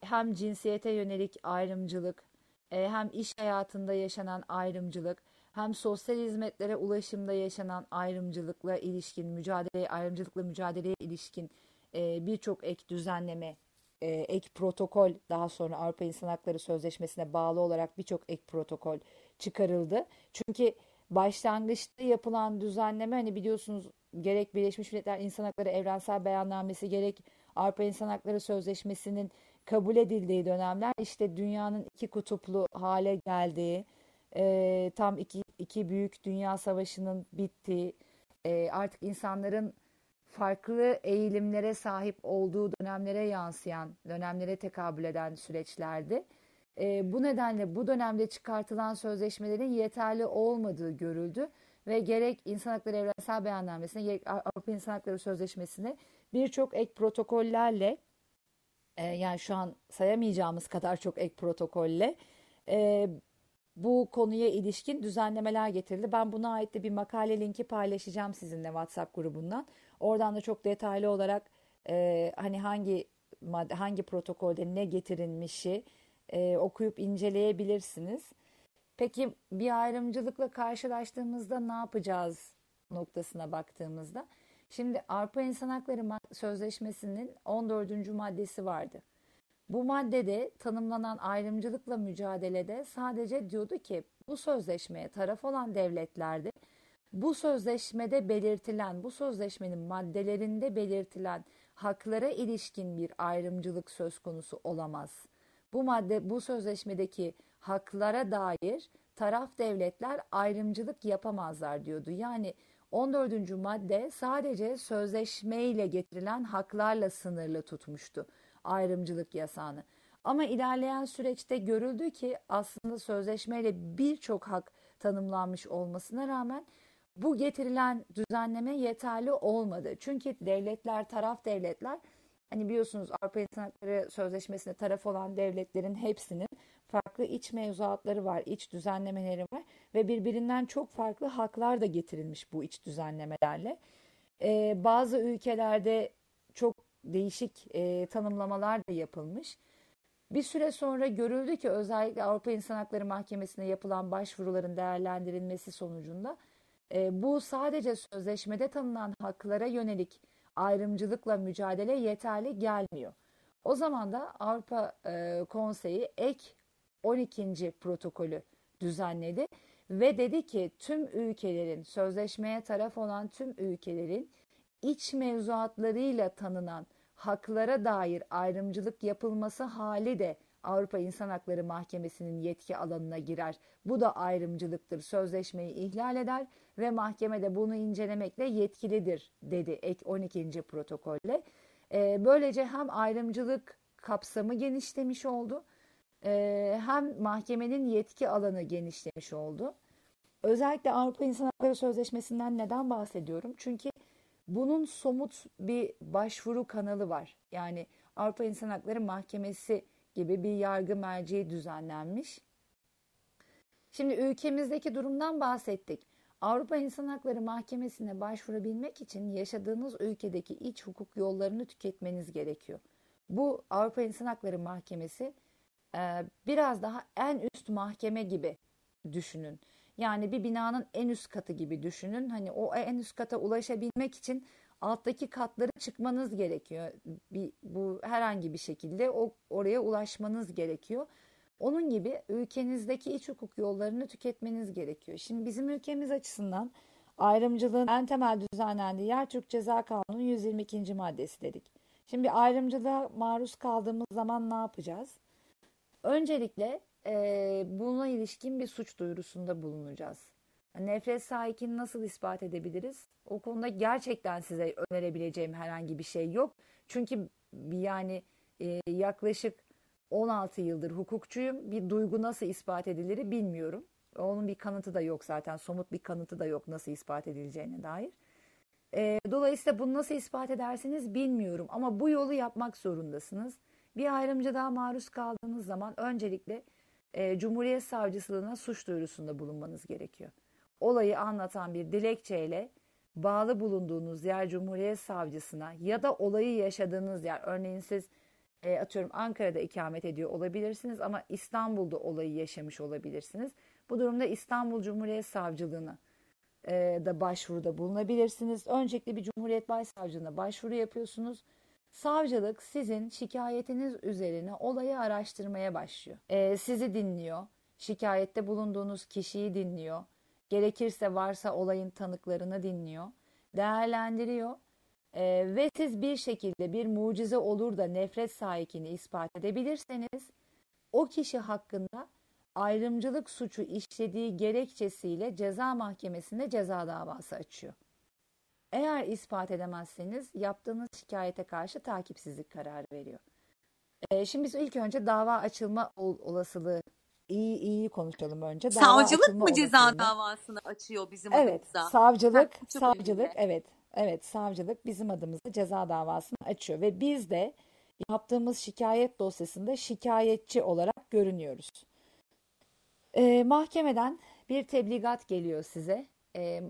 hem cinsiyete yönelik ayrımcılık, e, hem iş hayatında yaşanan ayrımcılık, hem sosyal hizmetlere ulaşımda yaşanan ayrımcılıkla ilişkin, mücadele ayrımcılıkla mücadeleye ilişkin e, birçok ek düzenleme, e, ek protokol daha sonra Avrupa İnsan Hakları Sözleşmesi'ne bağlı olarak birçok ek protokol çıkarıldı. Çünkü başlangıçta yapılan düzenleme hani biliyorsunuz gerek Birleşmiş Milletler İnsan Hakları Evrensel Beyannamesi gerek Avrupa İnsan Hakları Sözleşmesi'nin kabul edildiği dönemler işte dünyanın iki kutuplu hale geldiği e, tam iki, iki büyük dünya savaşının bittiği, e, artık insanların farklı eğilimlere sahip olduğu dönemlere yansıyan, dönemlere tekabül eden süreçlerdi. E, bu nedenle bu dönemde çıkartılan sözleşmelerin yeterli olmadığı görüldü ve gerek İnsan Hakları Evrensel Beyannamesi'ne gerek Avrupa İnsan Hakları Sözleşmesi'ne birçok ek protokollerle e, yani şu an sayamayacağımız kadar çok ek protokolle e, bu konuya ilişkin düzenlemeler getirildi. Ben buna ait de bir makale linki paylaşacağım sizinle WhatsApp grubundan. Oradan da çok detaylı olarak e, hani hangi hangi protokolde ne getirilmişi e, okuyup inceleyebilirsiniz. Peki bir ayrımcılıkla karşılaştığımızda ne yapacağız noktasına baktığımızda Şimdi Avrupa İnsan Hakları Sözleşmesi'nin 14. maddesi vardı. Bu maddede tanımlanan ayrımcılıkla mücadelede sadece diyordu ki bu sözleşmeye taraf olan devletlerde bu sözleşmede belirtilen, bu sözleşmenin maddelerinde belirtilen haklara ilişkin bir ayrımcılık söz konusu olamaz. Bu madde bu sözleşmedeki haklara dair taraf devletler ayrımcılık yapamazlar diyordu. Yani 14. madde sadece sözleşmeyle getirilen haklarla sınırlı tutmuştu ayrımcılık yasağını. Ama ilerleyen süreçte görüldü ki aslında sözleşmeyle birçok hak tanımlanmış olmasına rağmen bu getirilen düzenleme yeterli olmadı. Çünkü devletler, taraf devletler hani biliyorsunuz Avrupa İnsan Hakları Sözleşmesi'ne taraf olan devletlerin hepsinin farklı iç mevzuatları var, iç düzenlemeleri var ve birbirinden çok farklı haklar da getirilmiş bu iç düzenlemelerle. Ee, bazı ülkelerde çok değişik e, tanımlamalar da yapılmış. Bir süre sonra görüldü ki özellikle Avrupa İnsan Hakları Mahkemesi'ne yapılan başvuruların değerlendirilmesi sonucunda e, bu sadece sözleşmede tanınan haklara yönelik ayrımcılıkla mücadele yeterli gelmiyor. O zaman da Avrupa e, Konseyi ek 12. protokolü düzenledi ve dedi ki tüm ülkelerin sözleşmeye taraf olan tüm ülkelerin iç mevzuatlarıyla tanınan haklara dair ayrımcılık yapılması hali de Avrupa İnsan Hakları Mahkemesi'nin yetki alanına girer. Bu da ayrımcılıktır. Sözleşmeyi ihlal eder ve mahkeme de bunu incelemekle yetkilidir dedi ek 12. protokolle. Ee, böylece hem ayrımcılık kapsamı genişlemiş oldu e, hem mahkemenin yetki alanı genişlemiş oldu. Özellikle Avrupa İnsan Hakları Sözleşmesi'nden neden bahsediyorum? Çünkü bunun somut bir başvuru kanalı var. Yani Avrupa İnsan Hakları Mahkemesi gibi bir yargı merceği düzenlenmiş. Şimdi ülkemizdeki durumdan bahsettik. Avrupa İnsan Hakları Mahkemesi'ne başvurabilmek için yaşadığınız ülkedeki iç hukuk yollarını tüketmeniz gerekiyor. Bu Avrupa İnsan Hakları Mahkemesi e, biraz daha en üst mahkeme gibi düşünün. Yani bir binanın en üst katı gibi düşünün. Hani o en üst kata ulaşabilmek için alttaki katları çıkmanız gerekiyor. Bir, bu herhangi bir şekilde o oraya ulaşmanız gerekiyor. Onun gibi ülkenizdeki iç hukuk yollarını tüketmeniz gerekiyor. Şimdi bizim ülkemiz açısından ayrımcılığın en temel düzenlendiği yer Türk Ceza Kanunu 122. maddesi dedik. Şimdi ayrımcılığa maruz kaldığımız zaman ne yapacağız? Öncelikle e, buna ilişkin bir suç duyurusunda bulunacağız. Nefret sahikini nasıl ispat edebiliriz? O konuda gerçekten size önerebileceğim herhangi bir şey yok. Çünkü yani e, yaklaşık 16 yıldır hukukçuyum. Bir duygu nasıl ispat edilir bilmiyorum. Onun bir kanıtı da yok zaten. Somut bir kanıtı da yok nasıl ispat edileceğine dair. E, dolayısıyla bunu nasıl ispat edersiniz bilmiyorum. Ama bu yolu yapmak zorundasınız. Bir ayrımcılığa maruz kaldığınız zaman öncelikle e, Cumhuriyet Savcılığına suç duyurusunda bulunmanız gerekiyor. Olayı anlatan bir dilekçeyle bağlı bulunduğunuz yer Cumhuriyet Savcısına ya da olayı yaşadığınız yer örneğin siz e, atıyorum Ankara'da ikamet ediyor olabilirsiniz ama İstanbul'da olayı yaşamış olabilirsiniz. Bu durumda İstanbul Cumhuriyet Savcılığına e, da başvuruda bulunabilirsiniz. Öncelikle bir Cumhuriyet Başsavcılığına başvuru yapıyorsunuz. Savcılık sizin şikayetiniz üzerine olayı araştırmaya başlıyor. Ee, sizi dinliyor, şikayette bulunduğunuz kişiyi dinliyor, gerekirse varsa olayın tanıklarını dinliyor, değerlendiriyor ee, ve siz bir şekilde bir mucize olur da nefret sahikini ispat edebilirseniz o kişi hakkında ayrımcılık suçu işlediği gerekçesiyle ceza mahkemesinde ceza davası açıyor. Eğer ispat edemezseniz yaptığınız şikayete karşı takipsizlik kararı veriyor. Ee, şimdi biz ilk önce dava açılma olasılığı iyi iyi konuşalım önce. Dava savcılık mı ceza olasılığı. davasını açıyor bizim evet, adımıza? Evet, savcılık, ha, savcılık önemli. evet. Evet, savcılık bizim adımıza ceza davasını açıyor ve biz de yaptığımız şikayet dosyasında şikayetçi olarak görünüyoruz. Ee, mahkemeden bir tebligat geliyor size. Ee,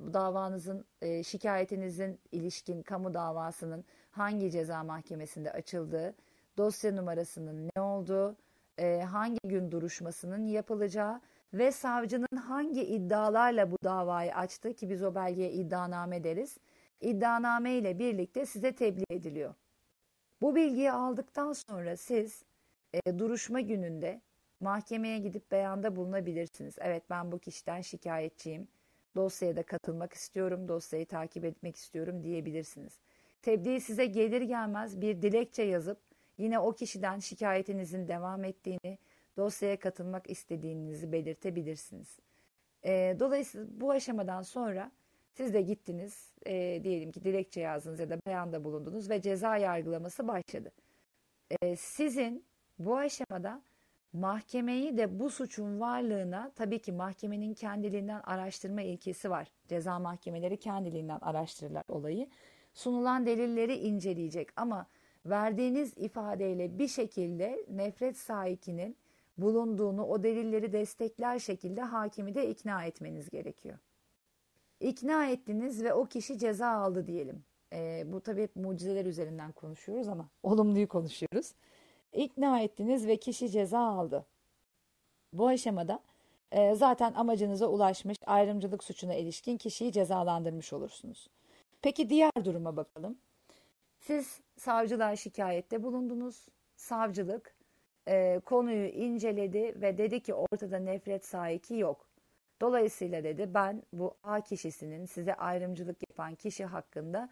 davanızın, e, şikayetinizin ilişkin kamu davasının hangi ceza mahkemesinde açıldığı, dosya numarasının ne olduğu, e, hangi gün duruşmasının yapılacağı ve savcının hangi iddialarla bu davayı açtı ki biz o belgeye iddianame deriz. İddianame ile birlikte size tebliğ ediliyor. Bu bilgiyi aldıktan sonra siz e, duruşma gününde mahkemeye gidip beyanda bulunabilirsiniz. Evet ben bu kişiden şikayetçiyim. Dosyaya da katılmak istiyorum, dosyayı takip etmek istiyorum diyebilirsiniz. Tebliğ size gelir gelmez bir dilekçe yazıp yine o kişiden şikayetinizin devam ettiğini, dosyaya katılmak istediğinizi belirtebilirsiniz. E, dolayısıyla bu aşamadan sonra siz de gittiniz, e, diyelim ki dilekçe yazdınız ya da beyanda bulundunuz ve ceza yargılaması başladı. E, sizin bu aşamada mahkemeyi de bu suçun varlığına tabii ki mahkemenin kendiliğinden araştırma ilkesi var. Ceza mahkemeleri kendiliğinden araştırırlar olayı. Sunulan delilleri inceleyecek ama verdiğiniz ifadeyle bir şekilde nefret sahikinin bulunduğunu o delilleri destekler şekilde hakimi de ikna etmeniz gerekiyor. İkna ettiniz ve o kişi ceza aldı diyelim. E, bu tabii hep mucizeler üzerinden konuşuyoruz ama olumluyu konuşuyoruz. İkna ettiniz ve kişi ceza aldı. Bu aşamada e, zaten amacınıza ulaşmış ayrımcılık suçuna ilişkin kişiyi cezalandırmış olursunuz. Peki diğer duruma bakalım. Siz savcılığa şikayette bulundunuz. Savcılık e, konuyu inceledi ve dedi ki ortada nefret sahiki yok. Dolayısıyla dedi ben bu A kişisinin size ayrımcılık yapan kişi hakkında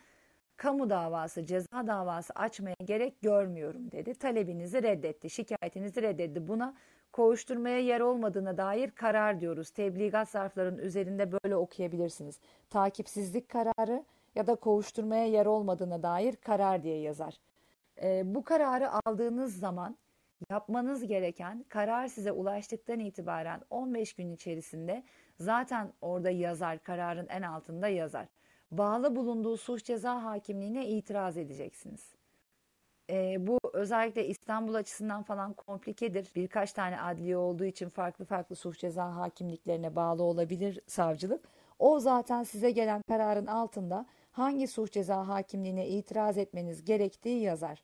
kamu davası, ceza davası açmaya gerek görmüyorum dedi. Talebinizi reddetti, şikayetinizi reddetti. Buna kovuşturmaya yer olmadığına dair karar diyoruz. Tebligat zarflarının üzerinde böyle okuyabilirsiniz. Takipsizlik kararı ya da kovuşturmaya yer olmadığına dair karar diye yazar. E, bu kararı aldığınız zaman yapmanız gereken karar size ulaştıktan itibaren 15 gün içerisinde zaten orada yazar, kararın en altında yazar. Bağlı bulunduğu suç ceza hakimliğine itiraz edeceksiniz. E, bu özellikle İstanbul açısından falan komplikedir. Birkaç tane adliye olduğu için farklı farklı suç ceza hakimliklerine bağlı olabilir savcılık. O zaten size gelen kararın altında hangi suç ceza hakimliğine itiraz etmeniz gerektiği yazar.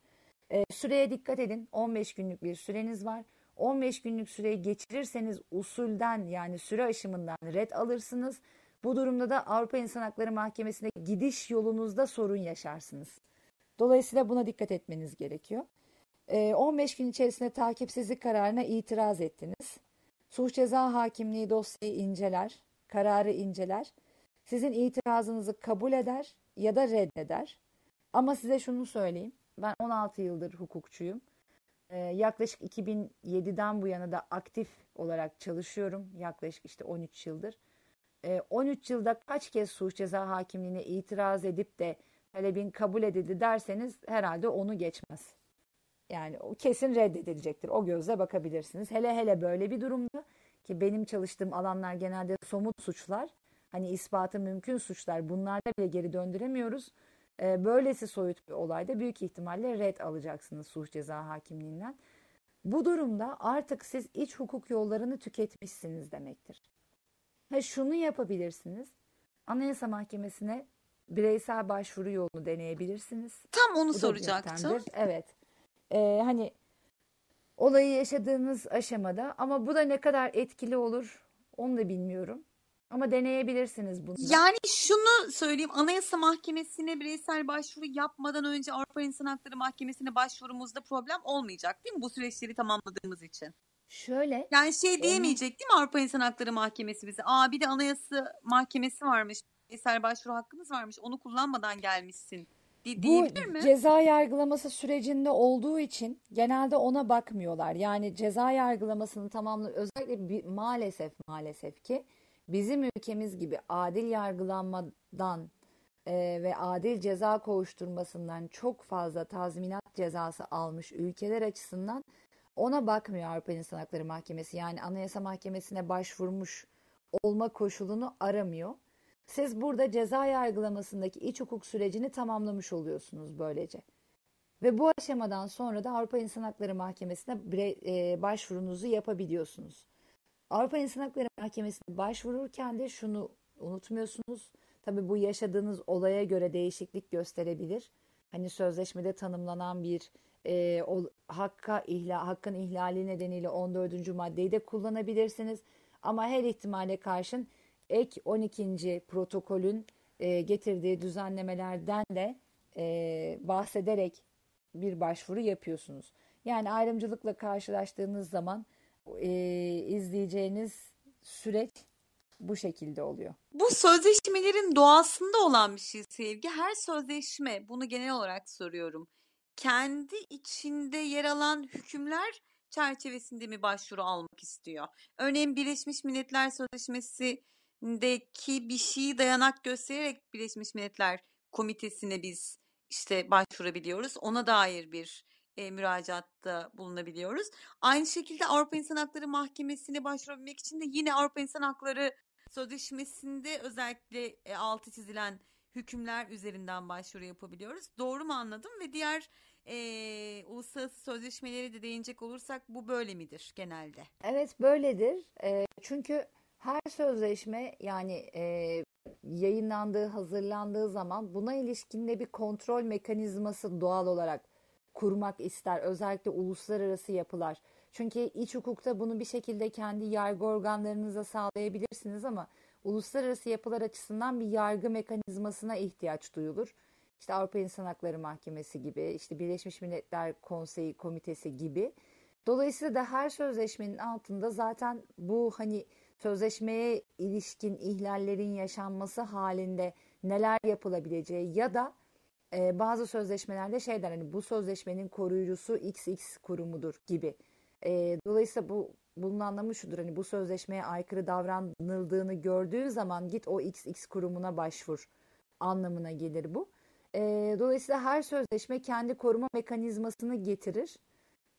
E, süreye dikkat edin. 15 günlük bir süreniz var. 15 günlük süreyi geçirirseniz usulden yani süre aşımından red alırsınız. Bu durumda da Avrupa İnsan Hakları Mahkemesi'ne gidiş yolunuzda sorun yaşarsınız. Dolayısıyla buna dikkat etmeniz gerekiyor. E, 15 gün içerisinde takipsizlik kararına itiraz ettiniz. Suç ceza hakimliği dosyayı inceler, kararı inceler. Sizin itirazınızı kabul eder ya da reddeder. Ama size şunu söyleyeyim. Ben 16 yıldır hukukçuyum. Ee, yaklaşık 2007'den bu yana da aktif olarak çalışıyorum. Yaklaşık işte 13 yıldır. Ee, 13 yılda kaç kez suç ceza hakimliğine itiraz edip de talebin kabul edildi derseniz herhalde onu geçmez. Yani o kesin reddedilecektir. O gözle bakabilirsiniz. Hele hele böyle bir durumda ki benim çalıştığım alanlar genelde somut suçlar. Hani ispatı mümkün suçlar. Bunlarda bile geri döndüremiyoruz. E, böylesi soyut bir olayda büyük ihtimalle red alacaksınız suç ceza hakimliğinden. Bu durumda artık siz iç hukuk yollarını tüketmişsiniz demektir. Ha şunu yapabilirsiniz. Anayasa Mahkemesi'ne bireysel başvuru yolunu deneyebilirsiniz. Tam onu Bu soracaktım. Evet. Ee, hani olayı yaşadığınız aşamada ama bu da ne kadar etkili olur onu da bilmiyorum. Ama deneyebilirsiniz bunu. Yani şunu söyleyeyim. Anayasa Mahkemesi'ne bireysel başvuru yapmadan önce Avrupa İnsan Hakları Mahkemesi'ne başvurumuzda problem olmayacak değil mi? Bu süreçleri tamamladığımız için. Şöyle. Yani şey diyemeyecek değil mi Avrupa İnsan Hakları Mahkemesi bize? Aa bir de Anayasa Mahkemesi varmış. Bireysel başvuru hakkınız varmış. Onu kullanmadan gelmişsin. Bu mi? ceza yargılaması sürecinde olduğu için genelde ona bakmıyorlar. Yani ceza yargılamasını tamamlı özellikle bir, maalesef maalesef ki bizim ülkemiz gibi adil yargılanmadan e, ve adil ceza kovuşturmasından çok fazla tazminat cezası almış ülkeler açısından ona bakmıyor Avrupa İnsan Hakları Mahkemesi. Yani Anayasa Mahkemesi'ne başvurmuş olma koşulunu aramıyor. Siz burada ceza yargılamasındaki iç hukuk sürecini tamamlamış oluyorsunuz böylece. Ve bu aşamadan sonra da Avrupa İnsan Hakları Mahkemesi'ne e, başvurunuzu yapabiliyorsunuz. Avrupa İnsan Hakları Mahkemesi'ne başvururken de şunu unutmuyorsunuz. Tabi bu yaşadığınız olaya göre değişiklik gösterebilir. Hani sözleşmede tanımlanan bir e, o, hakka ihla, hakkın ihlali nedeniyle 14. maddeyi de kullanabilirsiniz. Ama her ihtimale karşın ek 12. protokolün e, getirdiği düzenlemelerden de e, bahsederek bir başvuru yapıyorsunuz. Yani ayrımcılıkla karşılaştığınız zaman e, izleyeceğiniz süreç bu şekilde oluyor. Bu sözleşmelerin doğasında olan bir şey sevgi. Her sözleşme, bunu genel olarak soruyorum. Kendi içinde yer alan hükümler çerçevesinde mi başvuru almak istiyor? Örneğin Birleşmiş Milletler Sözleşmesi'ndeki bir şeyi dayanak göstererek Birleşmiş Milletler Komitesi'ne biz işte başvurabiliyoruz. Ona dair bir e, müracaatta bulunabiliyoruz. Aynı şekilde Avrupa İnsan Hakları Mahkemesi'ne başvurabilmek için de yine Avrupa İnsan Hakları Sözleşmesi'nde özellikle e, altı çizilen hükümler üzerinden başvuru yapabiliyoruz. Doğru mu anladım ve diğer e, uluslararası sözleşmeleri de değinecek olursak bu böyle midir genelde? Evet böyledir. E, çünkü her sözleşme yani e, yayınlandığı, hazırlandığı zaman buna ilişkin de bir kontrol mekanizması doğal olarak kurmak ister. Özellikle uluslararası yapılar. Çünkü iç hukukta bunu bir şekilde kendi yargı organlarınıza sağlayabilirsiniz ama uluslararası yapılar açısından bir yargı mekanizmasına ihtiyaç duyulur. İşte Avrupa İnsan Hakları Mahkemesi gibi, işte Birleşmiş Milletler Konseyi Komitesi gibi. Dolayısıyla da her sözleşmenin altında zaten bu hani sözleşmeye ilişkin ihlallerin yaşanması halinde neler yapılabileceği ya da e, bazı sözleşmelerde şeyler hani bu sözleşmenin koruyucusu XX kurumudur gibi. E, dolayısıyla bu bunun anlamı şudur hani bu sözleşmeye aykırı davranıldığını gördüğün zaman git o XX kurumuna başvur anlamına gelir bu. E, dolayısıyla her sözleşme kendi koruma mekanizmasını getirir.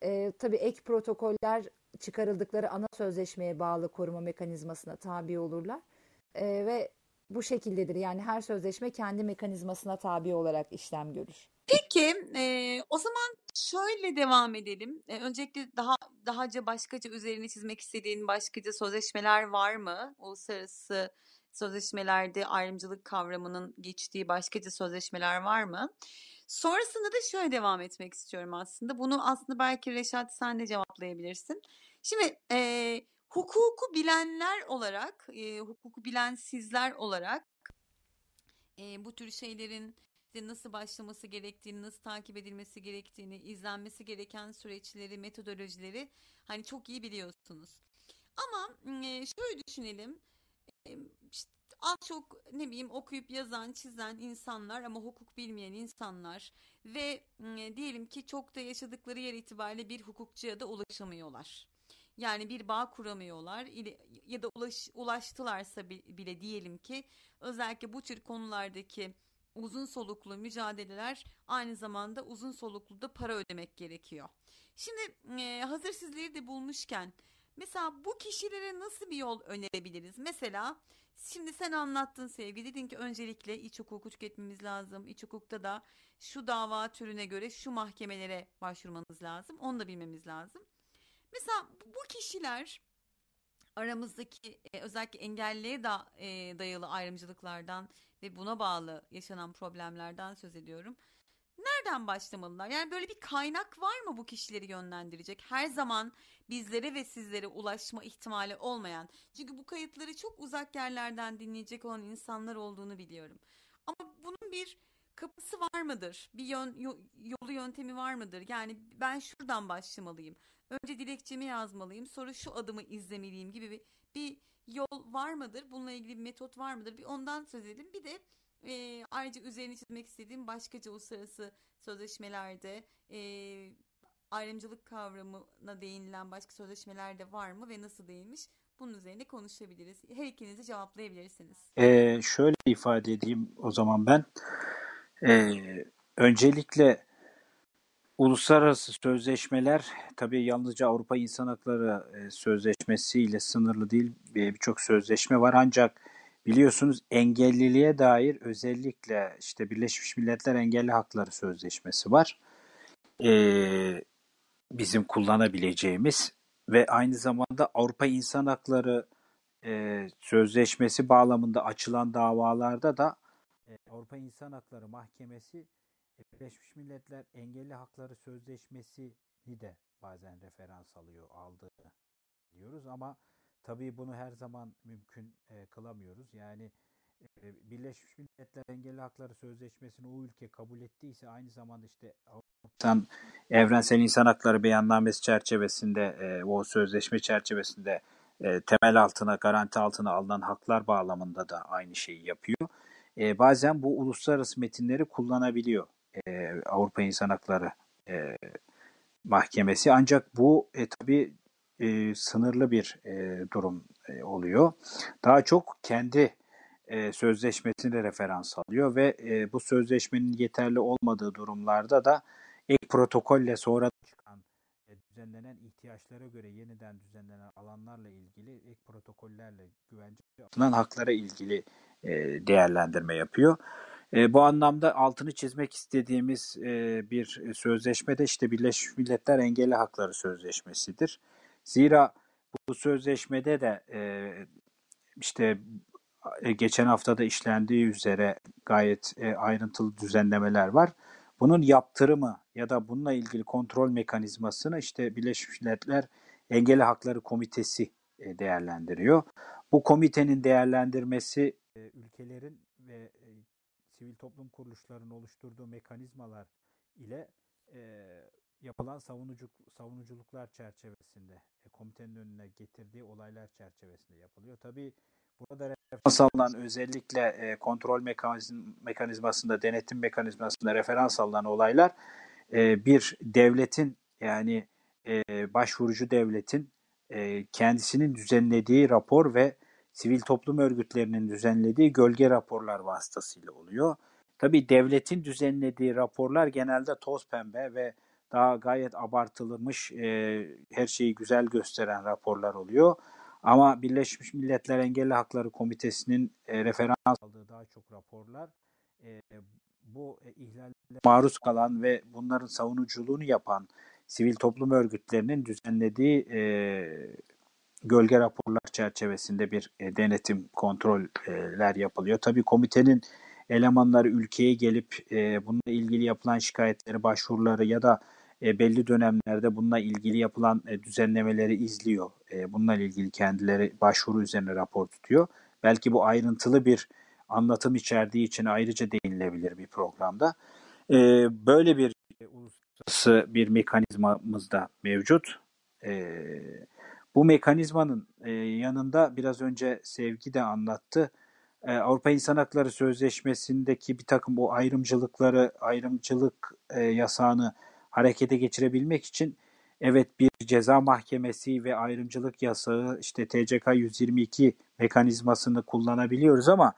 E, tabii ek protokoller çıkarıldıkları ana sözleşmeye bağlı koruma mekanizmasına tabi olurlar. E, ve bu şekildedir. Yani her sözleşme kendi mekanizmasına tabi olarak işlem görür. Peki e, o zaman şöyle devam edelim. E, öncelikle daha dahaca başkaca üzerine çizmek istediğin başkaca sözleşmeler var mı? Uluslararası sözleşmelerde ayrımcılık kavramının geçtiği başkaca sözleşmeler var mı? Sonrasında da şöyle devam etmek istiyorum aslında. Bunu aslında belki Reşat sen de cevaplayabilirsin. Şimdi e, hukuku bilenler olarak, e, hukuku bilen sizler olarak e, bu tür şeylerin nasıl başlaması gerektiğini, nasıl takip edilmesi gerektiğini, izlenmesi gereken süreçleri, metodolojileri hani çok iyi biliyorsunuz. Ama e, şöyle düşünelim. E, işte az çok ne bileyim okuyup yazan, çizen insanlar ama hukuk bilmeyen insanlar ve e, diyelim ki çok da yaşadıkları yer itibariyle bir hukukçuya da ulaşamıyorlar. Yani bir bağ kuramıyorlar ya da ulaş, ulaştılarsa bile diyelim ki özellikle bu tür konulardaki uzun soluklu mücadeleler aynı zamanda uzun soluklu da para ödemek gerekiyor. Şimdi e, hazır sizleri de bulmuşken mesela bu kişilere nasıl bir yol önerebiliriz? Mesela şimdi sen anlattın sevgi dedin ki öncelikle iç hukuku tüketmemiz lazım. İç hukukta da şu dava türüne göre şu mahkemelere başvurmanız lazım. Onu da bilmemiz lazım. Mesela bu kişiler aramızdaki e, özellikle engelliliğe da e, dayalı ayrımcılıklardan ve buna bağlı yaşanan problemlerden söz ediyorum. Nereden başlamalılar? Yani böyle bir kaynak var mı bu kişileri yönlendirecek? Her zaman bizlere ve sizlere ulaşma ihtimali olmayan. Çünkü bu kayıtları çok uzak yerlerden dinleyecek olan insanlar olduğunu biliyorum. Ama bunun bir kapısı var mıdır? Bir yön, yolu yöntemi var mıdır? Yani ben şuradan başlamalıyım. Önce dilekçemi yazmalıyım. Sonra şu adımı izlemeliyim gibi bir, bir yol var mıdır? Bununla ilgili bir metot var mıdır? Bir ondan söz edelim. Bir de E, ayrıca üzerine çizmek istediğim başkaca uluslararası sözleşmelerde e, ayrımcılık kavramına değinilen başka sözleşmeler de var mı ve nasıl değinmiş? Bunun üzerinde konuşabiliriz. Her ikinizi cevaplayabilirsiniz. Ee, şöyle ifade edeyim o zaman ben. Ee, öncelikle uluslararası sözleşmeler tabii yalnızca Avrupa İnsan Hakları e, Sözleşmesi ile sınırlı değil birçok sözleşme var ancak biliyorsunuz engelliliğe dair özellikle işte Birleşmiş Milletler Engelli Hakları Sözleşmesi var. Ee, bizim kullanabileceğimiz ve aynı zamanda Avrupa İnsan Hakları e, Sözleşmesi bağlamında açılan davalarda da e, Avrupa İnsan Hakları Mahkemesi e, Birleşmiş Milletler Engelli Hakları Sözleşmesi'ni de bazen referans alıyor, aldığı diyoruz ama tabii bunu her zaman mümkün e, kılamıyoruz. Yani e, Birleşmiş Milletler Engelli Hakları Sözleşmesi'ni o ülke kabul ettiyse aynı zamanda işte Avrupa'dan Evrensel İnsan Hakları Beyannamesi çerçevesinde e, o sözleşme çerçevesinde e, temel altına, garanti altına alınan haklar bağlamında da aynı şeyi yapıyor. E, bazen bu uluslararası metinleri kullanabiliyor e, Avrupa İnsan Hakları e, Mahkemesi. Ancak bu e, tabii e, sınırlı bir e, durum e, oluyor. Daha çok kendi e, sözleşmesine referans alıyor ve e, bu sözleşmenin yeterli olmadığı durumlarda da ek protokolle sonra çıkan e, düzenlenen ihtiyaçlara göre yeniden düzenlenen alanlarla ilgili ek protokollerle güvence alınan haklara ilgili e, değerlendirme yapıyor. E, bu anlamda altını çizmek istediğimiz e, bir sözleşme de işte Birleşmiş Milletler Engelli Hakları Sözleşmesi'dir. Zira bu sözleşmede de e, işte e, geçen hafta da işlendiği üzere gayet e, ayrıntılı düzenlemeler var. Bunun yaptırımı ya da bununla ilgili kontrol mekanizmasını işte Birleşmiş Milletler Engelli Hakları Komitesi e, değerlendiriyor. Bu komitenin değerlendirmesi ülkelerin ve sivil toplum kuruluşlarının oluşturduğu mekanizmalar ile yapılan savunucu, savunuculuklar çerçevesinde komitenin önüne getirdiği olaylar çerçevesinde yapılıyor. Tabii burada referans alınan özellikle e, kontrol mekanizm, mekanizmasında, denetim mekanizmasında referans alınan olaylar e, bir devletin yani e, başvurucu devletin e, kendisinin düzenlediği rapor ve sivil toplum örgütlerinin düzenlediği gölge raporlar vasıtasıyla oluyor. Tabi devletin düzenlediği raporlar genelde toz pembe ve daha gayet abartılmış, e, her şeyi güzel gösteren raporlar oluyor. Ama Birleşmiş Milletler Engelli Hakları Komitesi'nin e, referans aldığı daha çok raporlar e, bu e, ihlallere maruz kalan ve bunların savunuculuğunu yapan sivil toplum örgütlerinin düzenlediği e, gölge raporlar çerçevesinde bir e, denetim kontroller yapılıyor. Tabii komitenin elemanları ülkeye gelip e, bununla ilgili yapılan şikayetleri, başvuruları ya da e, belli dönemlerde bununla ilgili yapılan e, düzenlemeleri izliyor. E, bununla ilgili kendileri başvuru üzerine rapor tutuyor. Belki bu ayrıntılı bir anlatım içerdiği için ayrıca değinilebilir bir programda. E, böyle bir uluslararası bir mekanizmamız da mevcut. E, bu mekanizmanın e, yanında biraz önce Sevgi de anlattı. E, Avrupa İnsan Hakları Sözleşmesi'ndeki bir takım bu ayrımcılıkları, ayrımcılık e, yasağını harekete geçirebilmek için evet bir ceza mahkemesi ve ayrımcılık yasağı işte TCK 122 mekanizmasını kullanabiliyoruz ama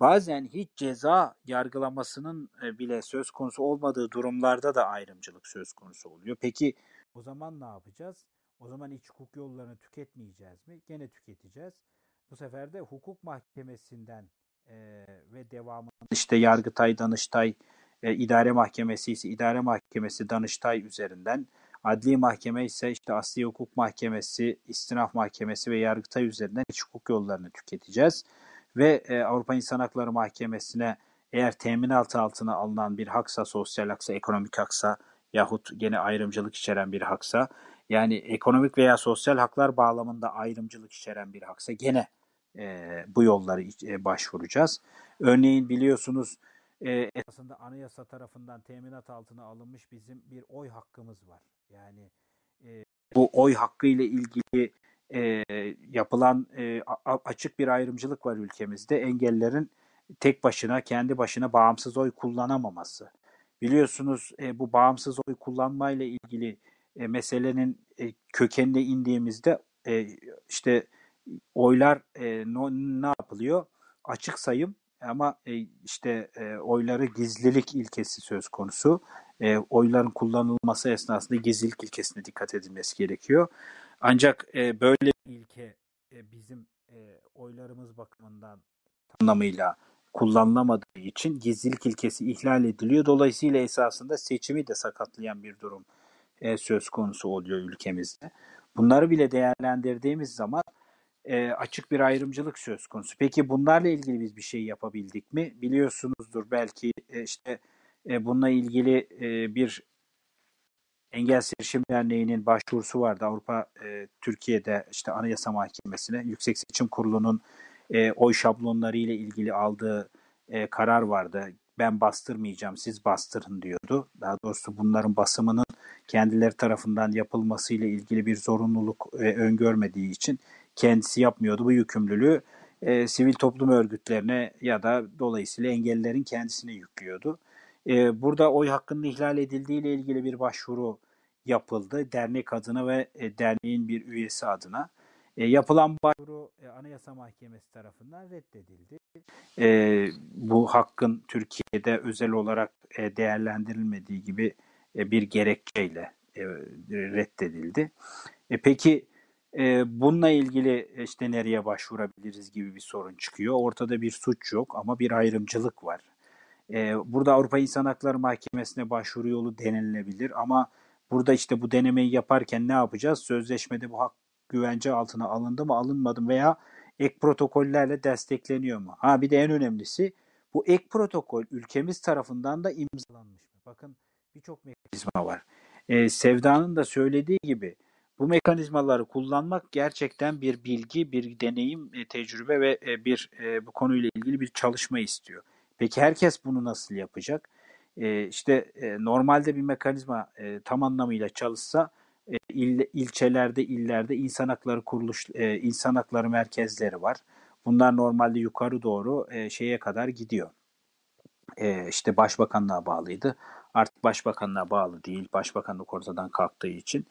bazen hiç ceza yargılamasının e, bile söz konusu olmadığı durumlarda da ayrımcılık söz konusu oluyor. Peki o zaman ne yapacağız? O zaman iç hukuk yollarını tüketmeyeceğiz mi? Gene tüketeceğiz. Bu sefer de hukuk mahkemesinden e, ve devamında işte Yargıtay, Danıştay, e, idare mahkemesi ise idare mahkemesi Danıştay üzerinden, adli mahkeme ise işte asli hukuk mahkemesi, istinaf mahkemesi ve yargıtay üzerinden iç hukuk yollarını tüketeceğiz. Ve e, Avrupa İnsan Hakları Mahkemesi'ne eğer teminat altına alınan bir haksa, sosyal haksa, ekonomik haksa yahut gene ayrımcılık içeren bir haksa, yani ekonomik veya sosyal haklar bağlamında ayrımcılık içeren bir haksa gene e, bu yolları e, başvuracağız. Örneğin biliyorsunuz e, esasında anayasa tarafından teminat altına alınmış bizim bir oy hakkımız var. Yani e, bu oy hakkı ile ilgili e, yapılan e, açık bir ayrımcılık var ülkemizde. Engellerin tek başına kendi başına bağımsız oy kullanamaması. Biliyorsunuz e, bu bağımsız oy kullanmayla ilgili e, meselenin e, kökenine indiğimizde e, işte oylar e, no, ne yapılıyor? Açık sayım ama e, işte e, oyları gizlilik ilkesi söz konusu. E, oyların kullanılması esnasında gizlilik ilkesine dikkat edilmesi gerekiyor. Ancak e, böyle ilke e, bizim e, oylarımız bakımından anlamıyla kullanılamadığı için gizlilik ilkesi ihlal ediliyor. Dolayısıyla esasında seçimi de sakatlayan bir durum e, söz konusu oluyor ülkemizde. Bunları bile değerlendirdiğimiz zaman e, açık bir ayrımcılık söz konusu. Peki bunlarla ilgili biz bir şey yapabildik mi? Biliyorsunuzdur belki e, işte e, bununla ilgili e, bir Engelsiz Erişim Derneği'nin başvurusu vardı Avrupa e, Türkiye'de işte Anayasa Mahkemesi'ne Yüksek Seçim Kurulu'nun e, oy şablonları ile ilgili aldığı e, karar vardı. Ben bastırmayacağım, siz bastırın diyordu. Daha doğrusu bunların basımının kendileri tarafından yapılması ile ilgili bir zorunluluk e, öngörmediği için kendisi yapmıyordu bu yükümlülüğü. E, sivil toplum örgütlerine ya da dolayısıyla engellilerin kendisine yüklüyordu. E, burada oy hakkının ihlal edildiği ile ilgili bir başvuru yapıldı. Dernek adına ve e, derneğin bir üyesi adına. E, yapılan başvuru e, Anayasa Mahkemesi tarafından reddedildi. E, bu hakkın Türkiye'de özel olarak e, değerlendirilmediği gibi e, bir gerekçeyle e, reddedildi. E, peki e, bununla ilgili işte nereye başvurabiliriz gibi bir sorun çıkıyor. Ortada bir suç yok ama bir ayrımcılık var. E, burada Avrupa İnsan Hakları Mahkemesi'ne başvuru yolu denilebilir ama burada işte bu denemeyi yaparken ne yapacağız? Sözleşmede bu hak güvence altına alındı mı alınmadı mı veya ek protokollerle destekleniyor mu? Ha bir de en önemlisi bu ek protokol ülkemiz tarafından da imzalanmış mı? Bakın birçok mekanizma var. Ee, Sevda'nın da söylediği gibi bu mekanizmaları kullanmak gerçekten bir bilgi, bir deneyim, e, tecrübe ve e, bir e, bu konuyla ilgili bir çalışma istiyor. Peki herkes bunu nasıl yapacak? E, işte normalde bir mekanizma tam anlamıyla çalışsa il, ilçelerde, illerde insan hakları kuruluş, e, insan hakları merkezleri var. Bunlar normalde yukarı doğru e, şeye kadar gidiyor. E, işte başbakanlığa bağlıydı. Artık başbakanlığa bağlı değil. Başbakanlık ortadan kalktığı için.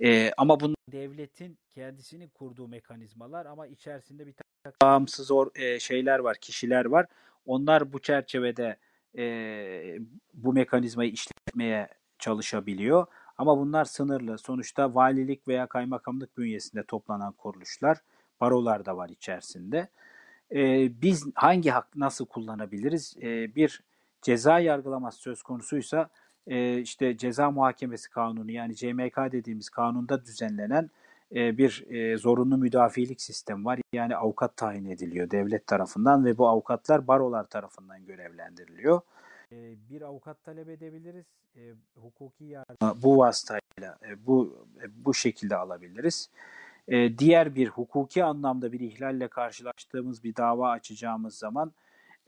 E, ama bunlar devletin kendisini kurduğu mekanizmalar ama içerisinde bir takım bağımsız or, e, şeyler var, kişiler var. Onlar bu çerçevede e, bu mekanizmayı işletmeye çalışabiliyor. Ama bunlar sınırlı. Sonuçta valilik veya kaymakamlık bünyesinde toplanan kuruluşlar, barolar da var içerisinde. Ee, biz hangi hak nasıl kullanabiliriz? Ee, bir ceza yargılaması söz konusuysa e, işte ceza muhakemesi kanunu yani CMK dediğimiz kanunda düzenlenen e, bir e, zorunlu müdafilik sistemi var. Yani avukat tayin ediliyor devlet tarafından ve bu avukatlar barolar tarafından görevlendiriliyor. Ee, bir avukat talep edebiliriz. E, hukuki yardım bu vasıtayla e, bu e, bu şekilde alabiliriz. E, diğer bir hukuki anlamda bir ihlalle karşılaştığımız bir dava açacağımız zaman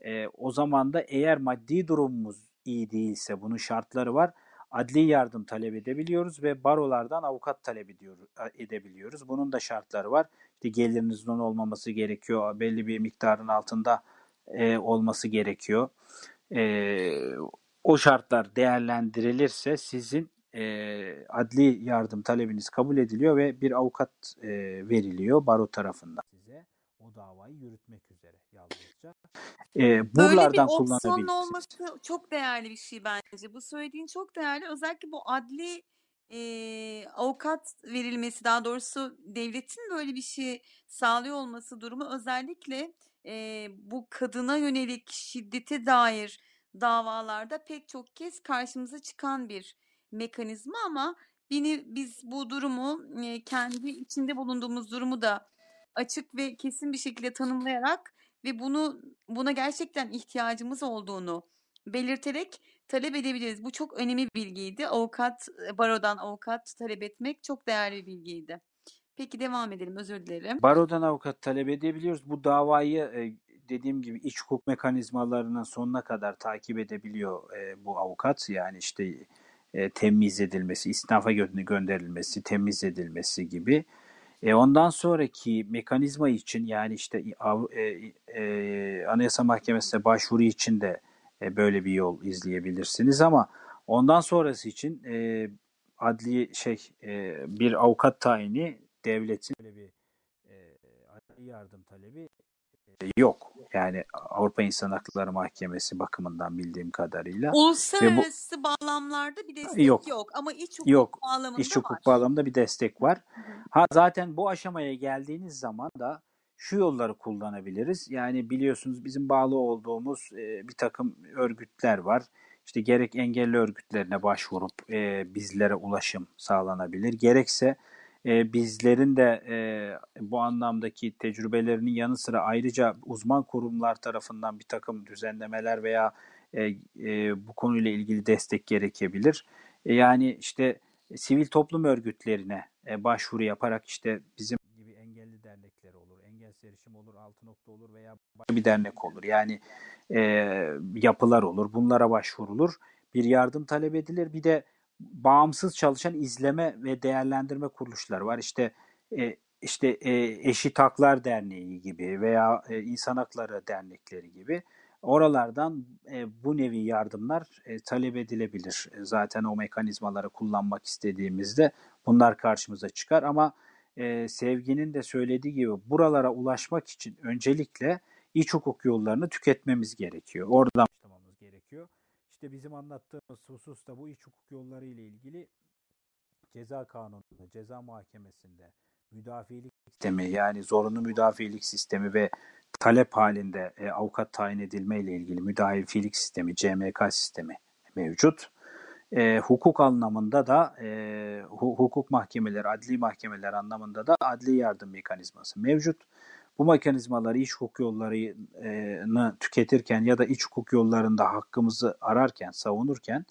e, o zaman da eğer maddi durumumuz iyi değilse bunun şartları var. Adli yardım talep edebiliyoruz ve barolardan avukat talep ediyor, edebiliyoruz. Bunun da şartları var. İşte gelirinizin olmaması gerekiyor. Belli bir miktarın altında e, olması gerekiyor e, o şartlar değerlendirilirse sizin e, adli yardım talebiniz kabul ediliyor ve bir avukat e, veriliyor baro tarafından size o davayı yürütmek üzere yalnızca. E, Böyle bir opsiyonun olması çok değerli bir şey bence. Bu söylediğin çok değerli. Özellikle bu adli e, avukat verilmesi daha doğrusu devletin böyle bir şey sağlıyor olması durumu özellikle e, bu kadına yönelik şiddete dair davalarda pek çok kez karşımıza çıkan bir mekanizma ama beni biz bu durumu e, kendi içinde bulunduğumuz durumu da açık ve kesin bir şekilde tanımlayarak ve bunu buna gerçekten ihtiyacımız olduğunu belirterek talep edebiliriz. Bu çok önemli bir bilgiydi. Avukat barodan avukat talep etmek çok değerli bir bilgiydi. Peki devam edelim. Özür dilerim. Barodan avukat talep edebiliyoruz. Bu davayı e, dediğim gibi iç hukuk mekanizmalarının sonuna kadar takip edebiliyor e, bu avukat. Yani işte e, temiz edilmesi, isnafa gönderilmesi, temiz edilmesi gibi. E, ondan sonraki mekanizma için yani işte e, e, Anayasa Mahkemesi'ne başvuru için de e, böyle bir yol izleyebilirsiniz ama ondan sonrası için e, adli şey e, bir avukat tayini devletin böyle bir e, yardım talebi e, yok. Yani Avrupa İnsan Hakları Mahkemesi bakımından bildiğim kadarıyla. Uluslararası bu, bağlamlarda bir destek yok. yok ama iç hukuk yok, bağlamında iç hukuk var. bağlamında bir destek var. Ha zaten bu aşamaya geldiğiniz zaman da şu yolları kullanabiliriz. Yani biliyorsunuz bizim bağlı olduğumuz e, bir takım örgütler var. İşte gerek engelli örgütlerine başvurup e, bizlere ulaşım sağlanabilir. Gerekse e, bizlerin de e, bu anlamdaki tecrübelerinin yanı sıra ayrıca uzman kurumlar tarafından bir takım düzenlemeler veya e, e, bu konuyla ilgili destek gerekebilir. Yani işte sivil toplum örgütlerine başvuru yaparak işte bizim gibi engelli dernekler olur, engelsiz erişim olur, altı nokta olur veya başka bir dernek olur. Yani yapılar olur. Bunlara başvurulur. Bir yardım talep edilir. Bir de bağımsız çalışan izleme ve değerlendirme kuruluşları var. İşte e, işte e, Eşit Haklar Derneği gibi veya e, İnsan Hakları Dernekleri gibi oralardan e, bu nevi yardımlar e, talep edilebilir. E, zaten o mekanizmaları kullanmak istediğimizde bunlar karşımıza çıkar ama e, Sevgi'nin de söylediği gibi buralara ulaşmak için öncelikle iç hukuk yollarını tüketmemiz gerekiyor. Oradan başlamamız gerekiyor. İşte bizim anlattığımız husus da bu iç hukuk yolları ile ilgili ceza kanununda, ceza muhakemesinde, müdafilik sistemi yani zorunlu müdafilik sistemi ve talep halinde e, avukat tayin edilme ile ilgili müdafilik sistemi, CMK sistemi mevcut. E, hukuk anlamında da e, hukuk mahkemeleri, adli mahkemeler anlamında da adli yardım mekanizması mevcut. Bu mekanizmaları iç hukuk yollarını tüketirken ya da iç hukuk yollarında hakkımızı ararken, savunurken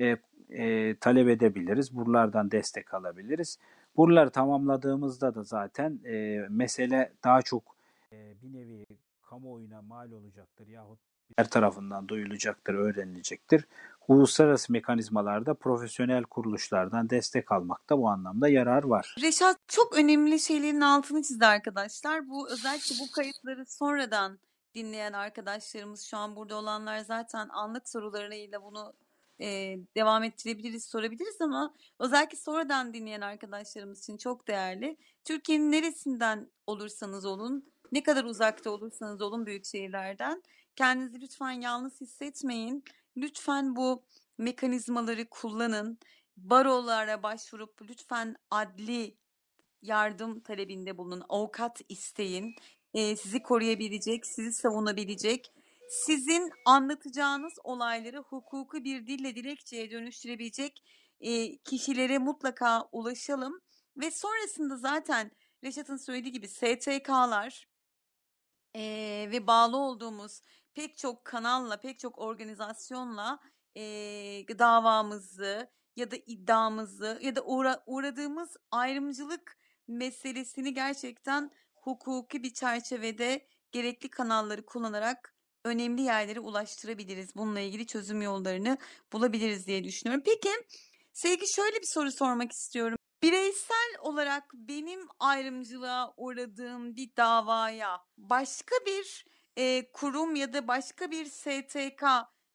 e, e, talep edebiliriz. Buralardan destek alabiliriz. Buraları tamamladığımızda da zaten e, mesele daha çok e, bir nevi kamuoyuna mal olacaktır yahut her tarafından duyulacaktır, öğrenilecektir. Uluslararası mekanizmalarda profesyonel kuruluşlardan destek almakta bu anlamda yarar var. Reşat çok önemli şeylerin altını çizdi arkadaşlar. Bu özellikle bu kayıtları sonradan dinleyen arkadaşlarımız şu an burada olanlar zaten anlık sorularıyla bunu e, devam ettirebiliriz, sorabiliriz ama özellikle sonradan dinleyen arkadaşlarımız için çok değerli. Türkiye'nin neresinden olursanız olun, ne kadar uzakta olursanız olun büyük şehirlerden kendinizi lütfen yalnız hissetmeyin. Lütfen bu mekanizmaları kullanın. Barolara başvurup lütfen adli yardım talebinde bulunun. Avukat isteyin. Ee, sizi koruyabilecek, sizi savunabilecek, sizin anlatacağınız olayları hukuku bir dille dilekçeye dönüştürebilecek e, kişilere mutlaka ulaşalım. Ve sonrasında zaten Reşat'ın söylediği gibi STK'lar e, ve bağlı olduğumuz pek çok kanalla, pek çok organizasyonla e, davamızı ya da iddiamızı ya da uğra, uğradığımız ayrımcılık meselesini gerçekten hukuki bir çerçevede gerekli kanalları kullanarak önemli yerlere ulaştırabiliriz. Bununla ilgili çözüm yollarını bulabiliriz diye düşünüyorum. Peki Sevgi şöyle bir soru sormak istiyorum. Bireysel olarak benim ayrımcılığa uğradığım bir davaya başka bir e, kurum ya da başka bir STK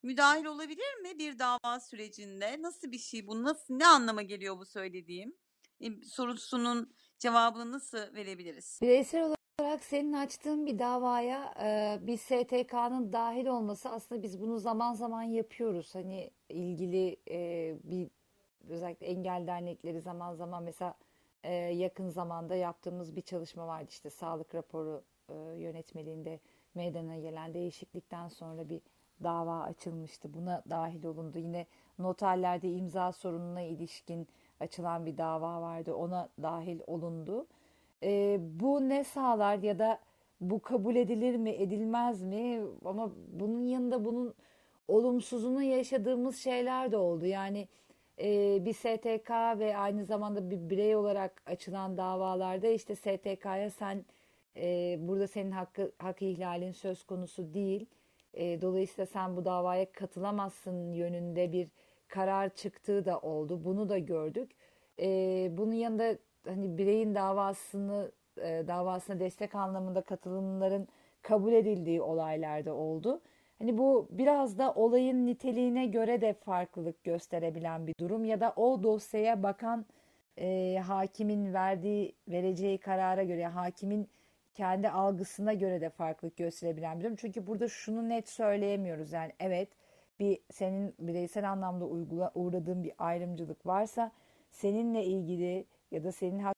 müdahil olabilir mi bir dava sürecinde? Nasıl bir şey bu? Nasıl ne anlama geliyor bu söylediğim? E, sorusunun cevabını nasıl verebiliriz? Bireysel olarak senin açtığın bir davaya e, bir STK'nın dahil olması aslında biz bunu zaman zaman yapıyoruz. Hani ilgili e, bir özellikle engel dernekleri zaman zaman mesela e, yakın zamanda yaptığımız bir çalışma vardı işte sağlık raporu e, yönetmeliğinde meydana gelen değişiklikten sonra bir dava açılmıştı. Buna dahil olundu. Yine noterlerde imza sorununa ilişkin açılan bir dava vardı. Ona dahil olundu. E, bu ne sağlar ya da bu kabul edilir mi, edilmez mi? Ama bunun yanında bunun olumsuzunu yaşadığımız şeyler de oldu. Yani e, bir STK ve aynı zamanda bir birey olarak açılan davalarda işte STK'ya sen e, burada senin hakkı, hak ihlalin söz konusu değil. E, dolayısıyla sen bu davaya katılamazsın yönünde bir karar çıktığı da oldu. Bunu da gördük. e, bunun yanında hani bireyin davasını e, davasına destek anlamında katılımların kabul edildiği olaylarda oldu. Hani bu biraz da olayın niteliğine göre de farklılık gösterebilen bir durum ya da o dosyaya bakan e, hakimin verdiği vereceği karara göre hakimin kendi algısına göre de farklılık gösterebilen bir durum. Çünkü burada şunu net söyleyemiyoruz. Yani evet bir senin bireysel anlamda uygula, uğradığın bir ayrımcılık varsa seninle ilgili ya da senin hak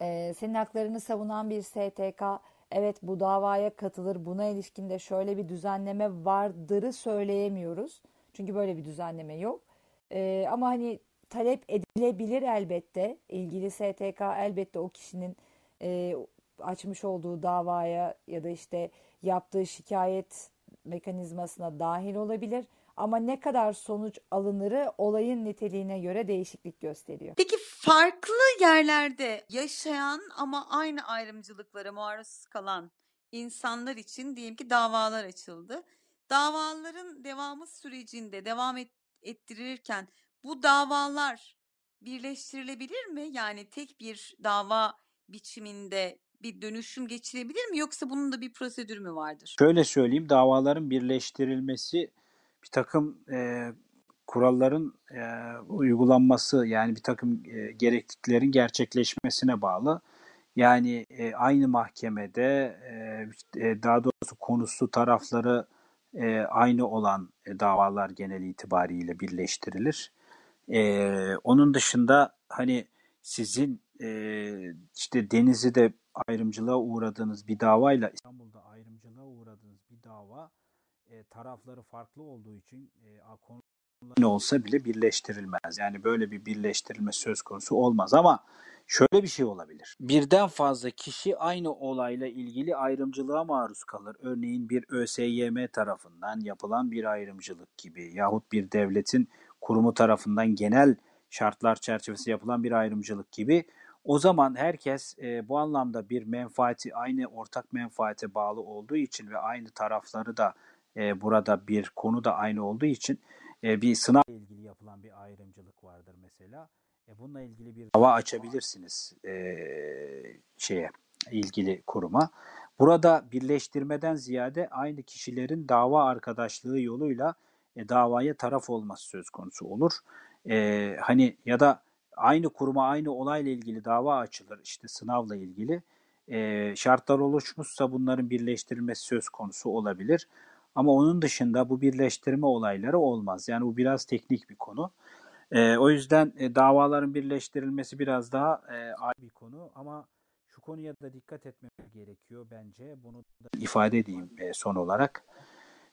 e, senin haklarını savunan bir STK evet bu davaya katılır buna ilişkin de şöyle bir düzenleme vardırı söyleyemiyoruz. Çünkü böyle bir düzenleme yok. E, ama hani talep edilebilir elbette. İlgili STK elbette o kişinin e, açmış olduğu davaya ya da işte yaptığı şikayet mekanizmasına dahil olabilir. Ama ne kadar sonuç alınırı olayın niteliğine göre değişiklik gösteriyor. Peki farklı yerlerde yaşayan ama aynı ayrımcılıklara maruz kalan insanlar için diyelim ki davalar açıldı. Davaların devamı sürecinde devam et, ettirilirken bu davalar birleştirilebilir mi? Yani tek bir dava biçiminde bir dönüşüm geçirebilir mi yoksa bunun da bir prosedürü mü vardır? Şöyle söyleyeyim davaların birleştirilmesi bir takım e, kuralların e, uygulanması yani bir takım e, gerekliliklerin gerçekleşmesine bağlı. Yani e, aynı mahkemede e, daha doğrusu konusu tarafları e, aynı olan e, davalar genel itibariyle birleştirilir. E, onun dışında hani sizin e, işte Denizli'de ayrımcılığa uğradığınız bir davayla İstanbul'da ayrımcılığa uğradığınız bir dava e, tarafları farklı olduğu için e, konu ne olsa bile birleştirilmez. Yani böyle bir birleştirilme söz konusu olmaz ama şöyle bir şey olabilir. Birden fazla kişi aynı olayla ilgili ayrımcılığa maruz kalır. Örneğin bir ÖSYM tarafından yapılan bir ayrımcılık gibi yahut bir devletin kurumu tarafından genel şartlar çerçevesi yapılan bir ayrımcılık gibi. O zaman herkes e, bu anlamda bir menfaati aynı ortak menfaate bağlı olduğu için ve aynı tarafları da e, burada bir konu da aynı olduğu için e, bir sınav ilgili yapılan bir ayrımcılık vardır mesela. E, bununla ilgili bir dava açabilirsiniz e, şeye ilgili kuruma. Burada birleştirmeden ziyade aynı kişilerin dava arkadaşlığı yoluyla e, davaya taraf olması söz konusu olur. E, hani ya da aynı kuruma aynı olayla ilgili dava açılır işte sınavla ilgili. E, şartlar oluşmuşsa bunların birleştirilmesi söz konusu olabilir. Ama onun dışında bu birleştirme olayları olmaz. Yani bu biraz teknik bir konu. E, o yüzden e, davaların birleştirilmesi biraz daha e, ayrı bir konu ama şu konuya da dikkat etmemiz gerekiyor bence. Bunu da ifade edeyim e, son olarak.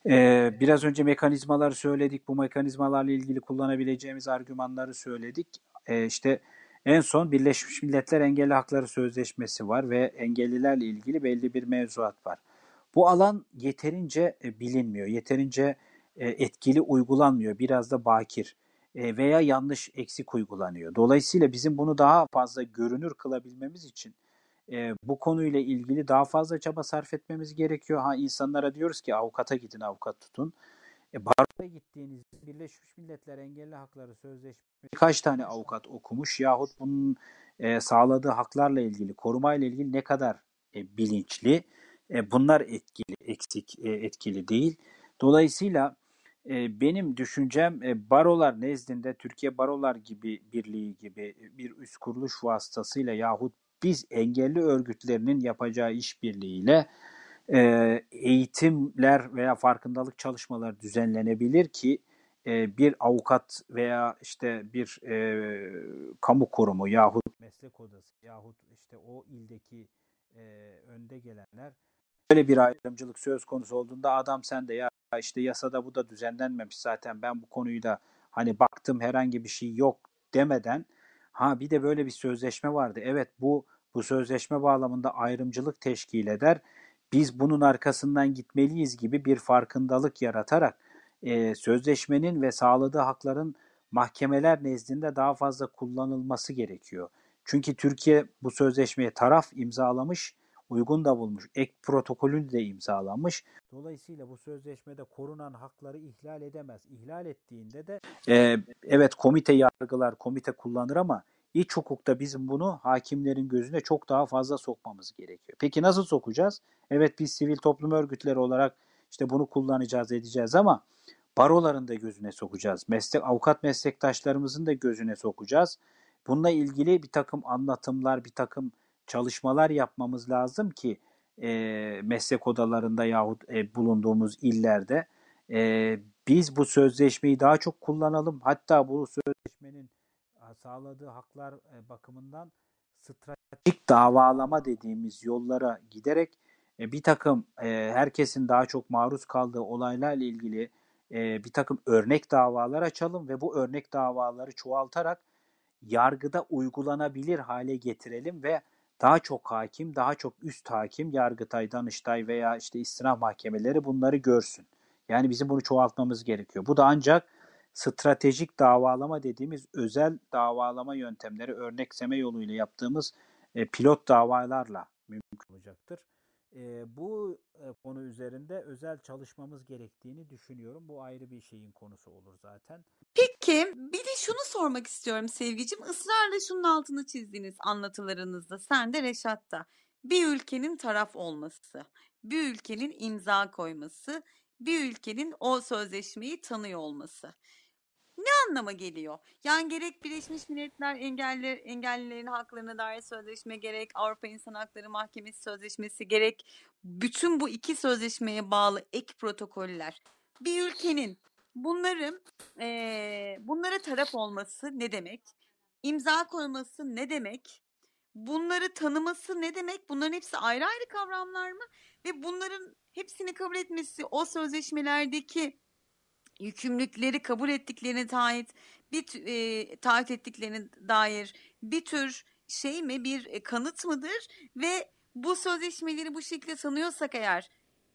E, biraz önce mekanizmaları söyledik. Bu mekanizmalarla ilgili kullanabileceğimiz argümanları söyledik. E, işte en son Birleşmiş Milletler Engelli Hakları Sözleşmesi var ve engellilerle ilgili belli bir mevzuat var. Bu alan yeterince e, bilinmiyor, yeterince e, etkili uygulanmıyor, biraz da bakir e, veya yanlış eksik uygulanıyor. Dolayısıyla bizim bunu daha fazla görünür kılabilmemiz için bu konuyla ilgili daha fazla çaba sarf etmemiz gerekiyor. Ha insanlara diyoruz ki avukata gidin, avukat tutun. E, baroya gittiğiniz Birleşmiş Milletler Engelli Hakları Sözleşmesi kaç tane avukat okumuş yahut bunun e, sağladığı haklarla ilgili, korumayla ilgili ne kadar e, bilinçli? E, bunlar etkili, eksik, e, etkili değil. Dolayısıyla e, benim düşüncem barolar nezdinde Türkiye Barolar gibi birliği gibi bir üst kuruluş vasıtasıyla yahut biz engelli örgütlerinin yapacağı işbirliğiyle eğitimler veya farkındalık çalışmaları düzenlenebilir ki bir avukat veya işte bir e, kamu kurumu yahut meslek odası yahut işte o ildeki e, önde gelenler böyle bir ayrımcılık söz konusu olduğunda adam sen de ya işte yasada bu da düzenlenmemiş zaten ben bu konuyu da hani baktım herhangi bir şey yok demeden ha bir de böyle bir sözleşme vardı. Evet bu bu sözleşme bağlamında ayrımcılık teşkil eder. Biz bunun arkasından gitmeliyiz gibi bir farkındalık yaratarak e, sözleşmenin ve sağladığı hakların mahkemeler nezdinde daha fazla kullanılması gerekiyor. Çünkü Türkiye bu sözleşmeye taraf imzalamış uygun da bulmuş. Ek protokolü de imzalanmış. Dolayısıyla bu sözleşmede korunan hakları ihlal edemez. İhlal ettiğinde de e, evet komite yargılar, komite kullanır ama iç hukukta bizim bunu hakimlerin gözüne çok daha fazla sokmamız gerekiyor. Peki nasıl sokacağız? Evet biz sivil toplum örgütleri olarak işte bunu kullanacağız edeceğiz ama baroların da gözüne sokacağız. Meslek avukat meslektaşlarımızın da gözüne sokacağız. Bununla ilgili bir takım anlatımlar, bir takım çalışmalar yapmamız lazım ki e, meslek odalarında yahut e, bulunduğumuz illerde e, biz bu sözleşmeyi daha çok kullanalım. Hatta bu sözleşmenin sağladığı haklar e, bakımından stratejik davalama dediğimiz yollara giderek e, bir takım e, herkesin daha çok maruz kaldığı olaylarla ilgili e, bir takım örnek davalar açalım ve bu örnek davaları çoğaltarak yargıda uygulanabilir hale getirelim ve daha çok hakim, daha çok üst hakim, Yargıtay, Danıştay veya işte istinaf mahkemeleri bunları görsün. Yani bizim bunu çoğaltmamız gerekiyor. Bu da ancak stratejik davalama dediğimiz özel davalama yöntemleri örnekseme yoluyla yaptığımız e, pilot davalarla mümkün olacaktır. E, bu e, konu üzerinde özel çalışmamız gerektiğini düşünüyorum. Bu ayrı bir şeyin konusu olur zaten. Peki bir de şunu sormak istiyorum Sevgicim. Israrla şunun altını çizdiğiniz anlatılarınızda sen de Reşat da. Bir ülkenin taraf olması, bir ülkenin imza koyması, bir ülkenin o sözleşmeyi tanıyor olması ne anlama geliyor? Yani gerek Birleşmiş Milletler Engeller, Engellilerin Haklarına Dair Sözleşme gerek Avrupa İnsan Hakları Mahkemesi Sözleşmesi gerek bütün bu iki sözleşmeye bağlı ek protokoller bir ülkenin bunları e, bunlara taraf olması ne demek? İmza koyması ne demek? Bunları tanıması ne demek? Bunların hepsi ayrı ayrı kavramlar mı? Ve bunların hepsini kabul etmesi o sözleşmelerdeki yükümlülükleri kabul ettiklerine taahhüt bir e, taahhüt ettiklerine dair bir tür şey mi bir e, kanıt mıdır ve bu sözleşmeleri bu şekilde sanıyorsak eğer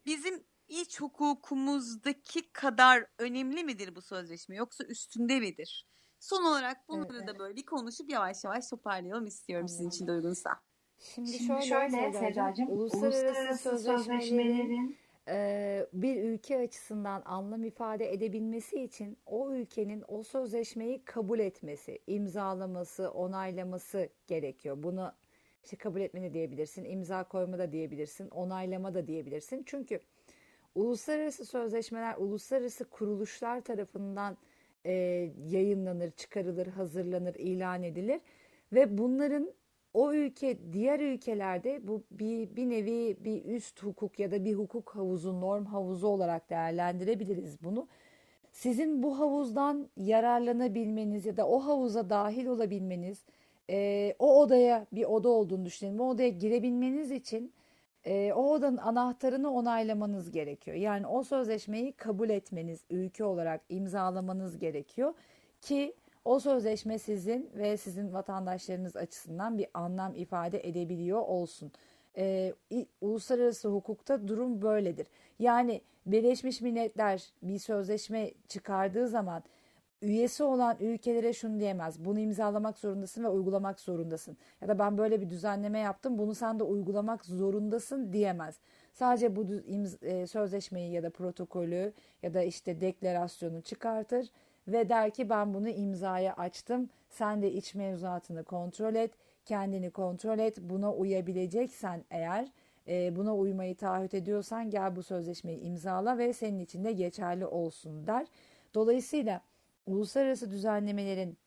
bizim iç hukukumuzdaki kadar önemli midir bu sözleşme yoksa üstünde midir? Son olarak bunları evet, da böyle bir konuşup yavaş yavaş toparlayalım istiyorum Anladım. sizin için de uygunsa. Şimdi, Şimdi şöyle, şöyle Sedacığım, uluslararası, uluslararası sözleşmelerin bir ülke açısından anlam ifade edebilmesi için o ülkenin o sözleşmeyi kabul etmesi, imzalaması, onaylaması gerekiyor. Bunu işte kabul etmeni diyebilirsin, imza koyma da diyebilirsin, onaylama da diyebilirsin. Çünkü uluslararası sözleşmeler uluslararası kuruluşlar tarafından e, yayınlanır, çıkarılır, hazırlanır, ilan edilir ve bunların o ülke diğer ülkelerde bu bir, bir nevi bir üst hukuk ya da bir hukuk havuzu, norm havuzu olarak değerlendirebiliriz bunu. Sizin bu havuzdan yararlanabilmeniz ya da o havuza dahil olabilmeniz, e, o odaya bir oda olduğunu düşünelim. O odaya girebilmeniz için e, o odanın anahtarını onaylamanız gerekiyor. Yani o sözleşmeyi kabul etmeniz, ülke olarak imzalamanız gerekiyor ki o sözleşme sizin ve sizin vatandaşlarınız açısından bir anlam ifade edebiliyor olsun. Ee, uluslararası hukukta durum böyledir. Yani Birleşmiş Milletler bir sözleşme çıkardığı zaman üyesi olan ülkelere şunu diyemez. Bunu imzalamak zorundasın ve uygulamak zorundasın. Ya da ben böyle bir düzenleme yaptım bunu sen de uygulamak zorundasın diyemez. Sadece bu e, sözleşmeyi ya da protokolü ya da işte deklarasyonu çıkartır ve der ki ben bunu imzaya açtım. Sen de iç mevzuatını kontrol et, kendini kontrol et. Buna uyabileceksen eğer e, buna uymayı taahhüt ediyorsan gel bu sözleşmeyi imzala ve senin için de geçerli olsun der. Dolayısıyla uluslararası düzenlemelerin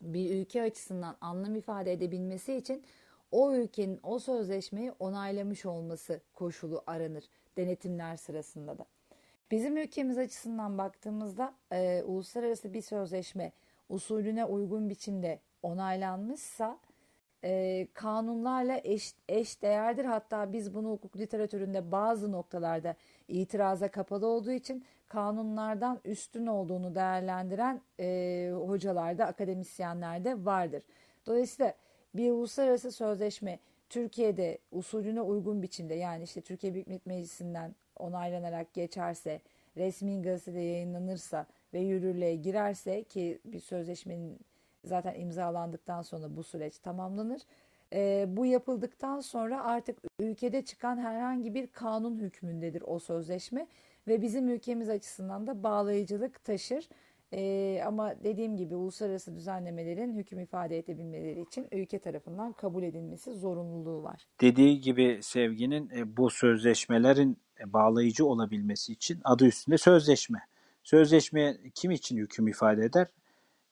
bir ülke açısından anlam ifade edebilmesi için o ülkenin o sözleşmeyi onaylamış olması koşulu aranır denetimler sırasında da. Bizim ülkemiz açısından baktığımızda e, uluslararası bir sözleşme usulüne uygun biçimde onaylanmışsa e, kanunlarla eş, eş değerdir. Hatta biz bunu hukuk literatüründe bazı noktalarda itiraza kapalı olduğu için kanunlardan üstün olduğunu değerlendiren e, hocalarda, akademisyenlerde vardır. Dolayısıyla bir uluslararası sözleşme Türkiye'de usulüne uygun biçimde yani işte Türkiye Büyük Millet Meclisi'nden onaylanarak geçerse, resmi gazetede yayınlanırsa ve yürürlüğe girerse ki bir sözleşmenin zaten imzalandıktan sonra bu süreç tamamlanır. E, bu yapıldıktan sonra artık ülkede çıkan herhangi bir kanun hükmündedir o sözleşme ve bizim ülkemiz açısından da bağlayıcılık taşır. Ee, ama dediğim gibi uluslararası düzenlemelerin hüküm ifade edebilmeleri için ülke tarafından kabul edilmesi zorunluluğu var. Dediği gibi Sevgi'nin e, bu sözleşmelerin e, bağlayıcı olabilmesi için adı üstünde sözleşme. Sözleşme kim için hüküm ifade eder?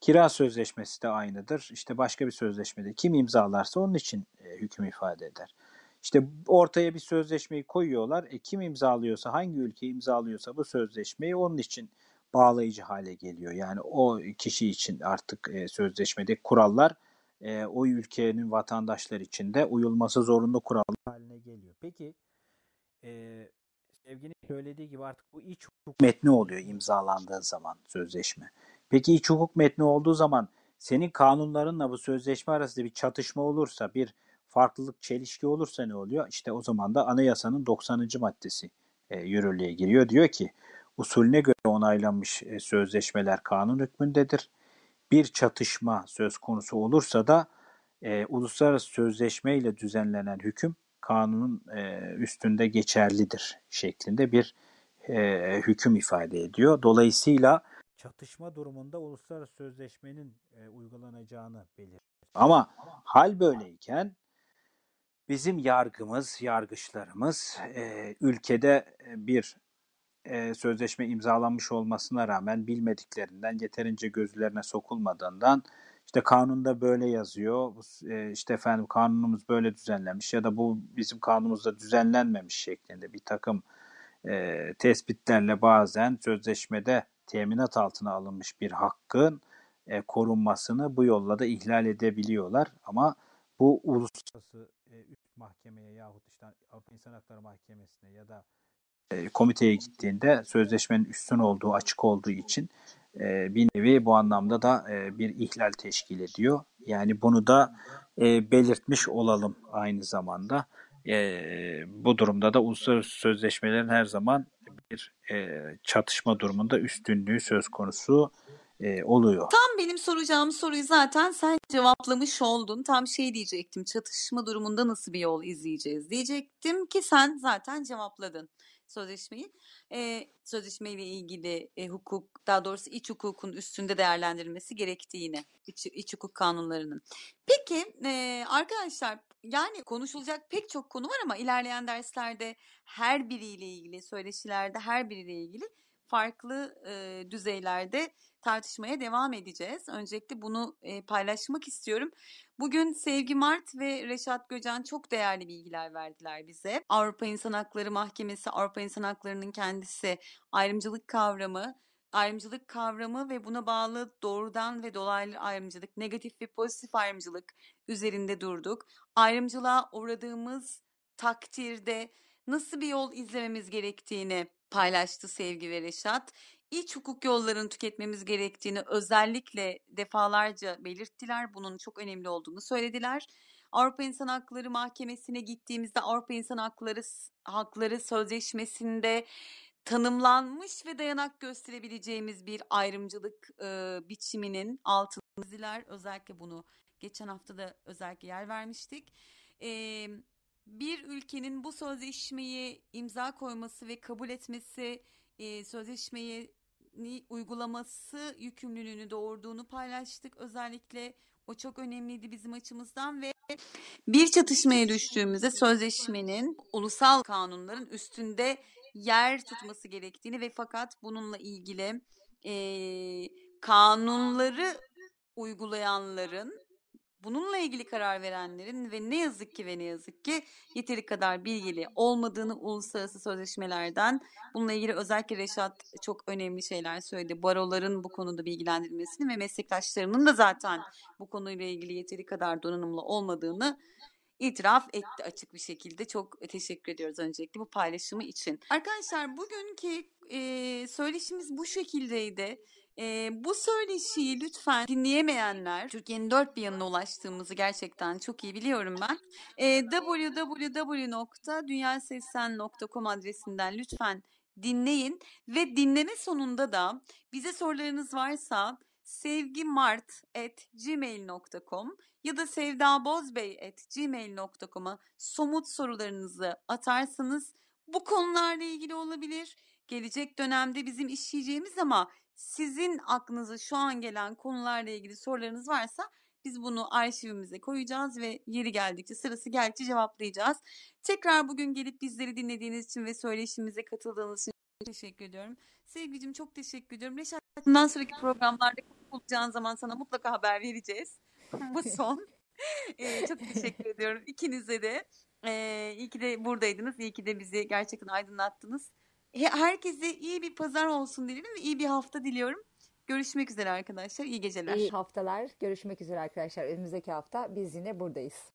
Kira sözleşmesi de aynıdır. İşte başka bir sözleşmede kim imzalarsa onun için e, hüküm ifade eder. İşte ortaya bir sözleşmeyi koyuyorlar. E, kim imzalıyorsa, hangi ülke imzalıyorsa bu sözleşmeyi onun için bağlayıcı hale geliyor. Yani o kişi için artık e, sözleşmedeki kurallar e, o ülkenin vatandaşları için de uyulması zorunlu kurallar haline geliyor. Peki e, Sevginin söylediği gibi artık bu iç hukuk metni oluyor imzalandığı zaman sözleşme. Peki iç hukuk metni olduğu zaman senin kanunlarınla bu sözleşme arasında bir çatışma olursa, bir farklılık, çelişki olursa ne oluyor? İşte o zaman da anayasanın 90. maddesi e, yürürlüğe giriyor. Diyor ki usulüne göre onaylanmış e, sözleşmeler kanun hükmündedir. Bir çatışma söz konusu olursa da e, uluslararası sözleşme ile düzenlenen hüküm kanunun e, üstünde geçerlidir şeklinde bir e, hüküm ifade ediyor. Dolayısıyla çatışma durumunda uluslararası sözleşmenin e, uygulanacağını belirtir. Ama hal böyleyken bizim yargımız, yargıçlarımız e, ülkede bir e, sözleşme imzalanmış olmasına rağmen bilmediklerinden yeterince gözlerine sokulmadığından işte kanunda böyle yazıyor, e, işte efendim kanunumuz böyle düzenlenmiş ya da bu bizim kanunumuzda düzenlenmemiş şeklinde bir takım e, tespitlerle bazen sözleşmede teminat altına alınmış bir hakkın e, korunmasını bu yolla da ihlal edebiliyorlar. Ama bu uluslararası e, üst mahkemeye yahut işte Avrupa İnsan Hakları Mahkemesi'ne ya da e, komiteye gittiğinde sözleşmenin üstün olduğu, açık olduğu için e, bir nevi bu anlamda da e, bir ihlal teşkil ediyor. Yani bunu da e, belirtmiş olalım aynı zamanda. E, bu durumda da uluslararası sözleşmelerin her zaman bir e, çatışma durumunda üstünlüğü söz konusu e, oluyor. Tam benim soracağım soruyu zaten sen cevaplamış oldun. Tam şey diyecektim. Çatışma durumunda nasıl bir yol izleyeceğiz diyecektim ki sen zaten cevapladın sözleşmeyi. E, sözleşmeyle ilgili e, hukuk, daha doğrusu iç hukukun üstünde değerlendirilmesi gerektiğini, iç, iç hukuk kanunlarının. Peki e, arkadaşlar yani konuşulacak pek çok konu var ama ilerleyen derslerde her biriyle ilgili, söyleşilerde her biriyle ilgili farklı e, düzeylerde tartışmaya devam edeceğiz. Öncelikle bunu e, paylaşmak istiyorum. Bugün Sevgi Mart ve Reşat Göcan çok değerli bilgiler verdiler bize. Avrupa İnsan Hakları Mahkemesi, Avrupa İnsan Hakları'nın kendisi ayrımcılık kavramı, ayrımcılık kavramı ve buna bağlı doğrudan ve dolaylı ayrımcılık, negatif ve pozitif ayrımcılık üzerinde durduk. Ayrımcılığa uğradığımız takdirde nasıl bir yol izlememiz gerektiğini paylaştı Sevgi ve Reşat iç hukuk yollarını tüketmemiz gerektiğini özellikle defalarca belirttiler. Bunun çok önemli olduğunu söylediler. Avrupa İnsan Hakları Mahkemesi'ne gittiğimizde Avrupa İnsan Hakları Hakları Sözleşmesi'nde tanımlanmış ve dayanak gösterebileceğimiz bir ayrımcılık e, biçiminin altını çizdiler. Özellikle bunu geçen hafta da özellikle yer vermiştik. E, bir ülkenin bu sözleşmeyi imza koyması ve kabul etmesi e, sözleşmeyi uygulaması yükümlülüğünü doğurduğunu paylaştık. Özellikle o çok önemliydi bizim açımızdan ve bir çatışmaya düştüğümüzde sözleşmenin ulusal kanunların üstünde yer tutması gerektiğini ve fakat bununla ilgili e, kanunları uygulayanların bununla ilgili karar verenlerin ve ne yazık ki ve ne yazık ki yeteri kadar bilgili olmadığını uluslararası sözleşmelerden bununla ilgili özellikle Reşat çok önemli şeyler söyledi. Baroların bu konuda bilgilendirilmesini ve meslektaşlarının da zaten bu konuyla ilgili yeteri kadar donanımlı olmadığını itiraf etti açık bir şekilde. Çok teşekkür ediyoruz öncelikle bu paylaşımı için. Arkadaşlar bugünkü e, söyleşimiz bu şekildeydi. E, bu söyleşiyi lütfen dinleyemeyenler, Türkiye'nin dört bir yanına ulaştığımızı gerçekten çok iyi biliyorum ben. E, www.dünyaseslen.com adresinden lütfen dinleyin ve dinleme sonunda da bize sorularınız varsa sevgimart@gmail.com ya da sevdabozbey@gmail.com'a somut sorularınızı atarsanız bu konularla ilgili olabilir. Gelecek dönemde bizim işleyeceğimiz ama sizin aklınıza şu an gelen konularla ilgili sorularınız varsa biz bunu arşivimize koyacağız ve yeri geldikçe sırası geldikçe cevaplayacağız. Tekrar bugün gelip bizleri dinlediğiniz için ve söyleşimize katıldığınız için teşekkür ediyorum. Sevgicim çok teşekkür ediyorum. Reşat bundan sonraki programlarda olacağın zaman sana mutlaka haber vereceğiz. Bu son. ee, çok teşekkür ediyorum ikinize de. Ee, iyi ki de buradaydınız. İyi ki de bizi gerçekten aydınlattınız. Herkese iyi bir pazar olsun dilerim ve iyi bir hafta diliyorum. Görüşmek üzere arkadaşlar. İyi geceler. İyi haftalar. Görüşmek üzere arkadaşlar. Önümüzdeki hafta biz yine buradayız.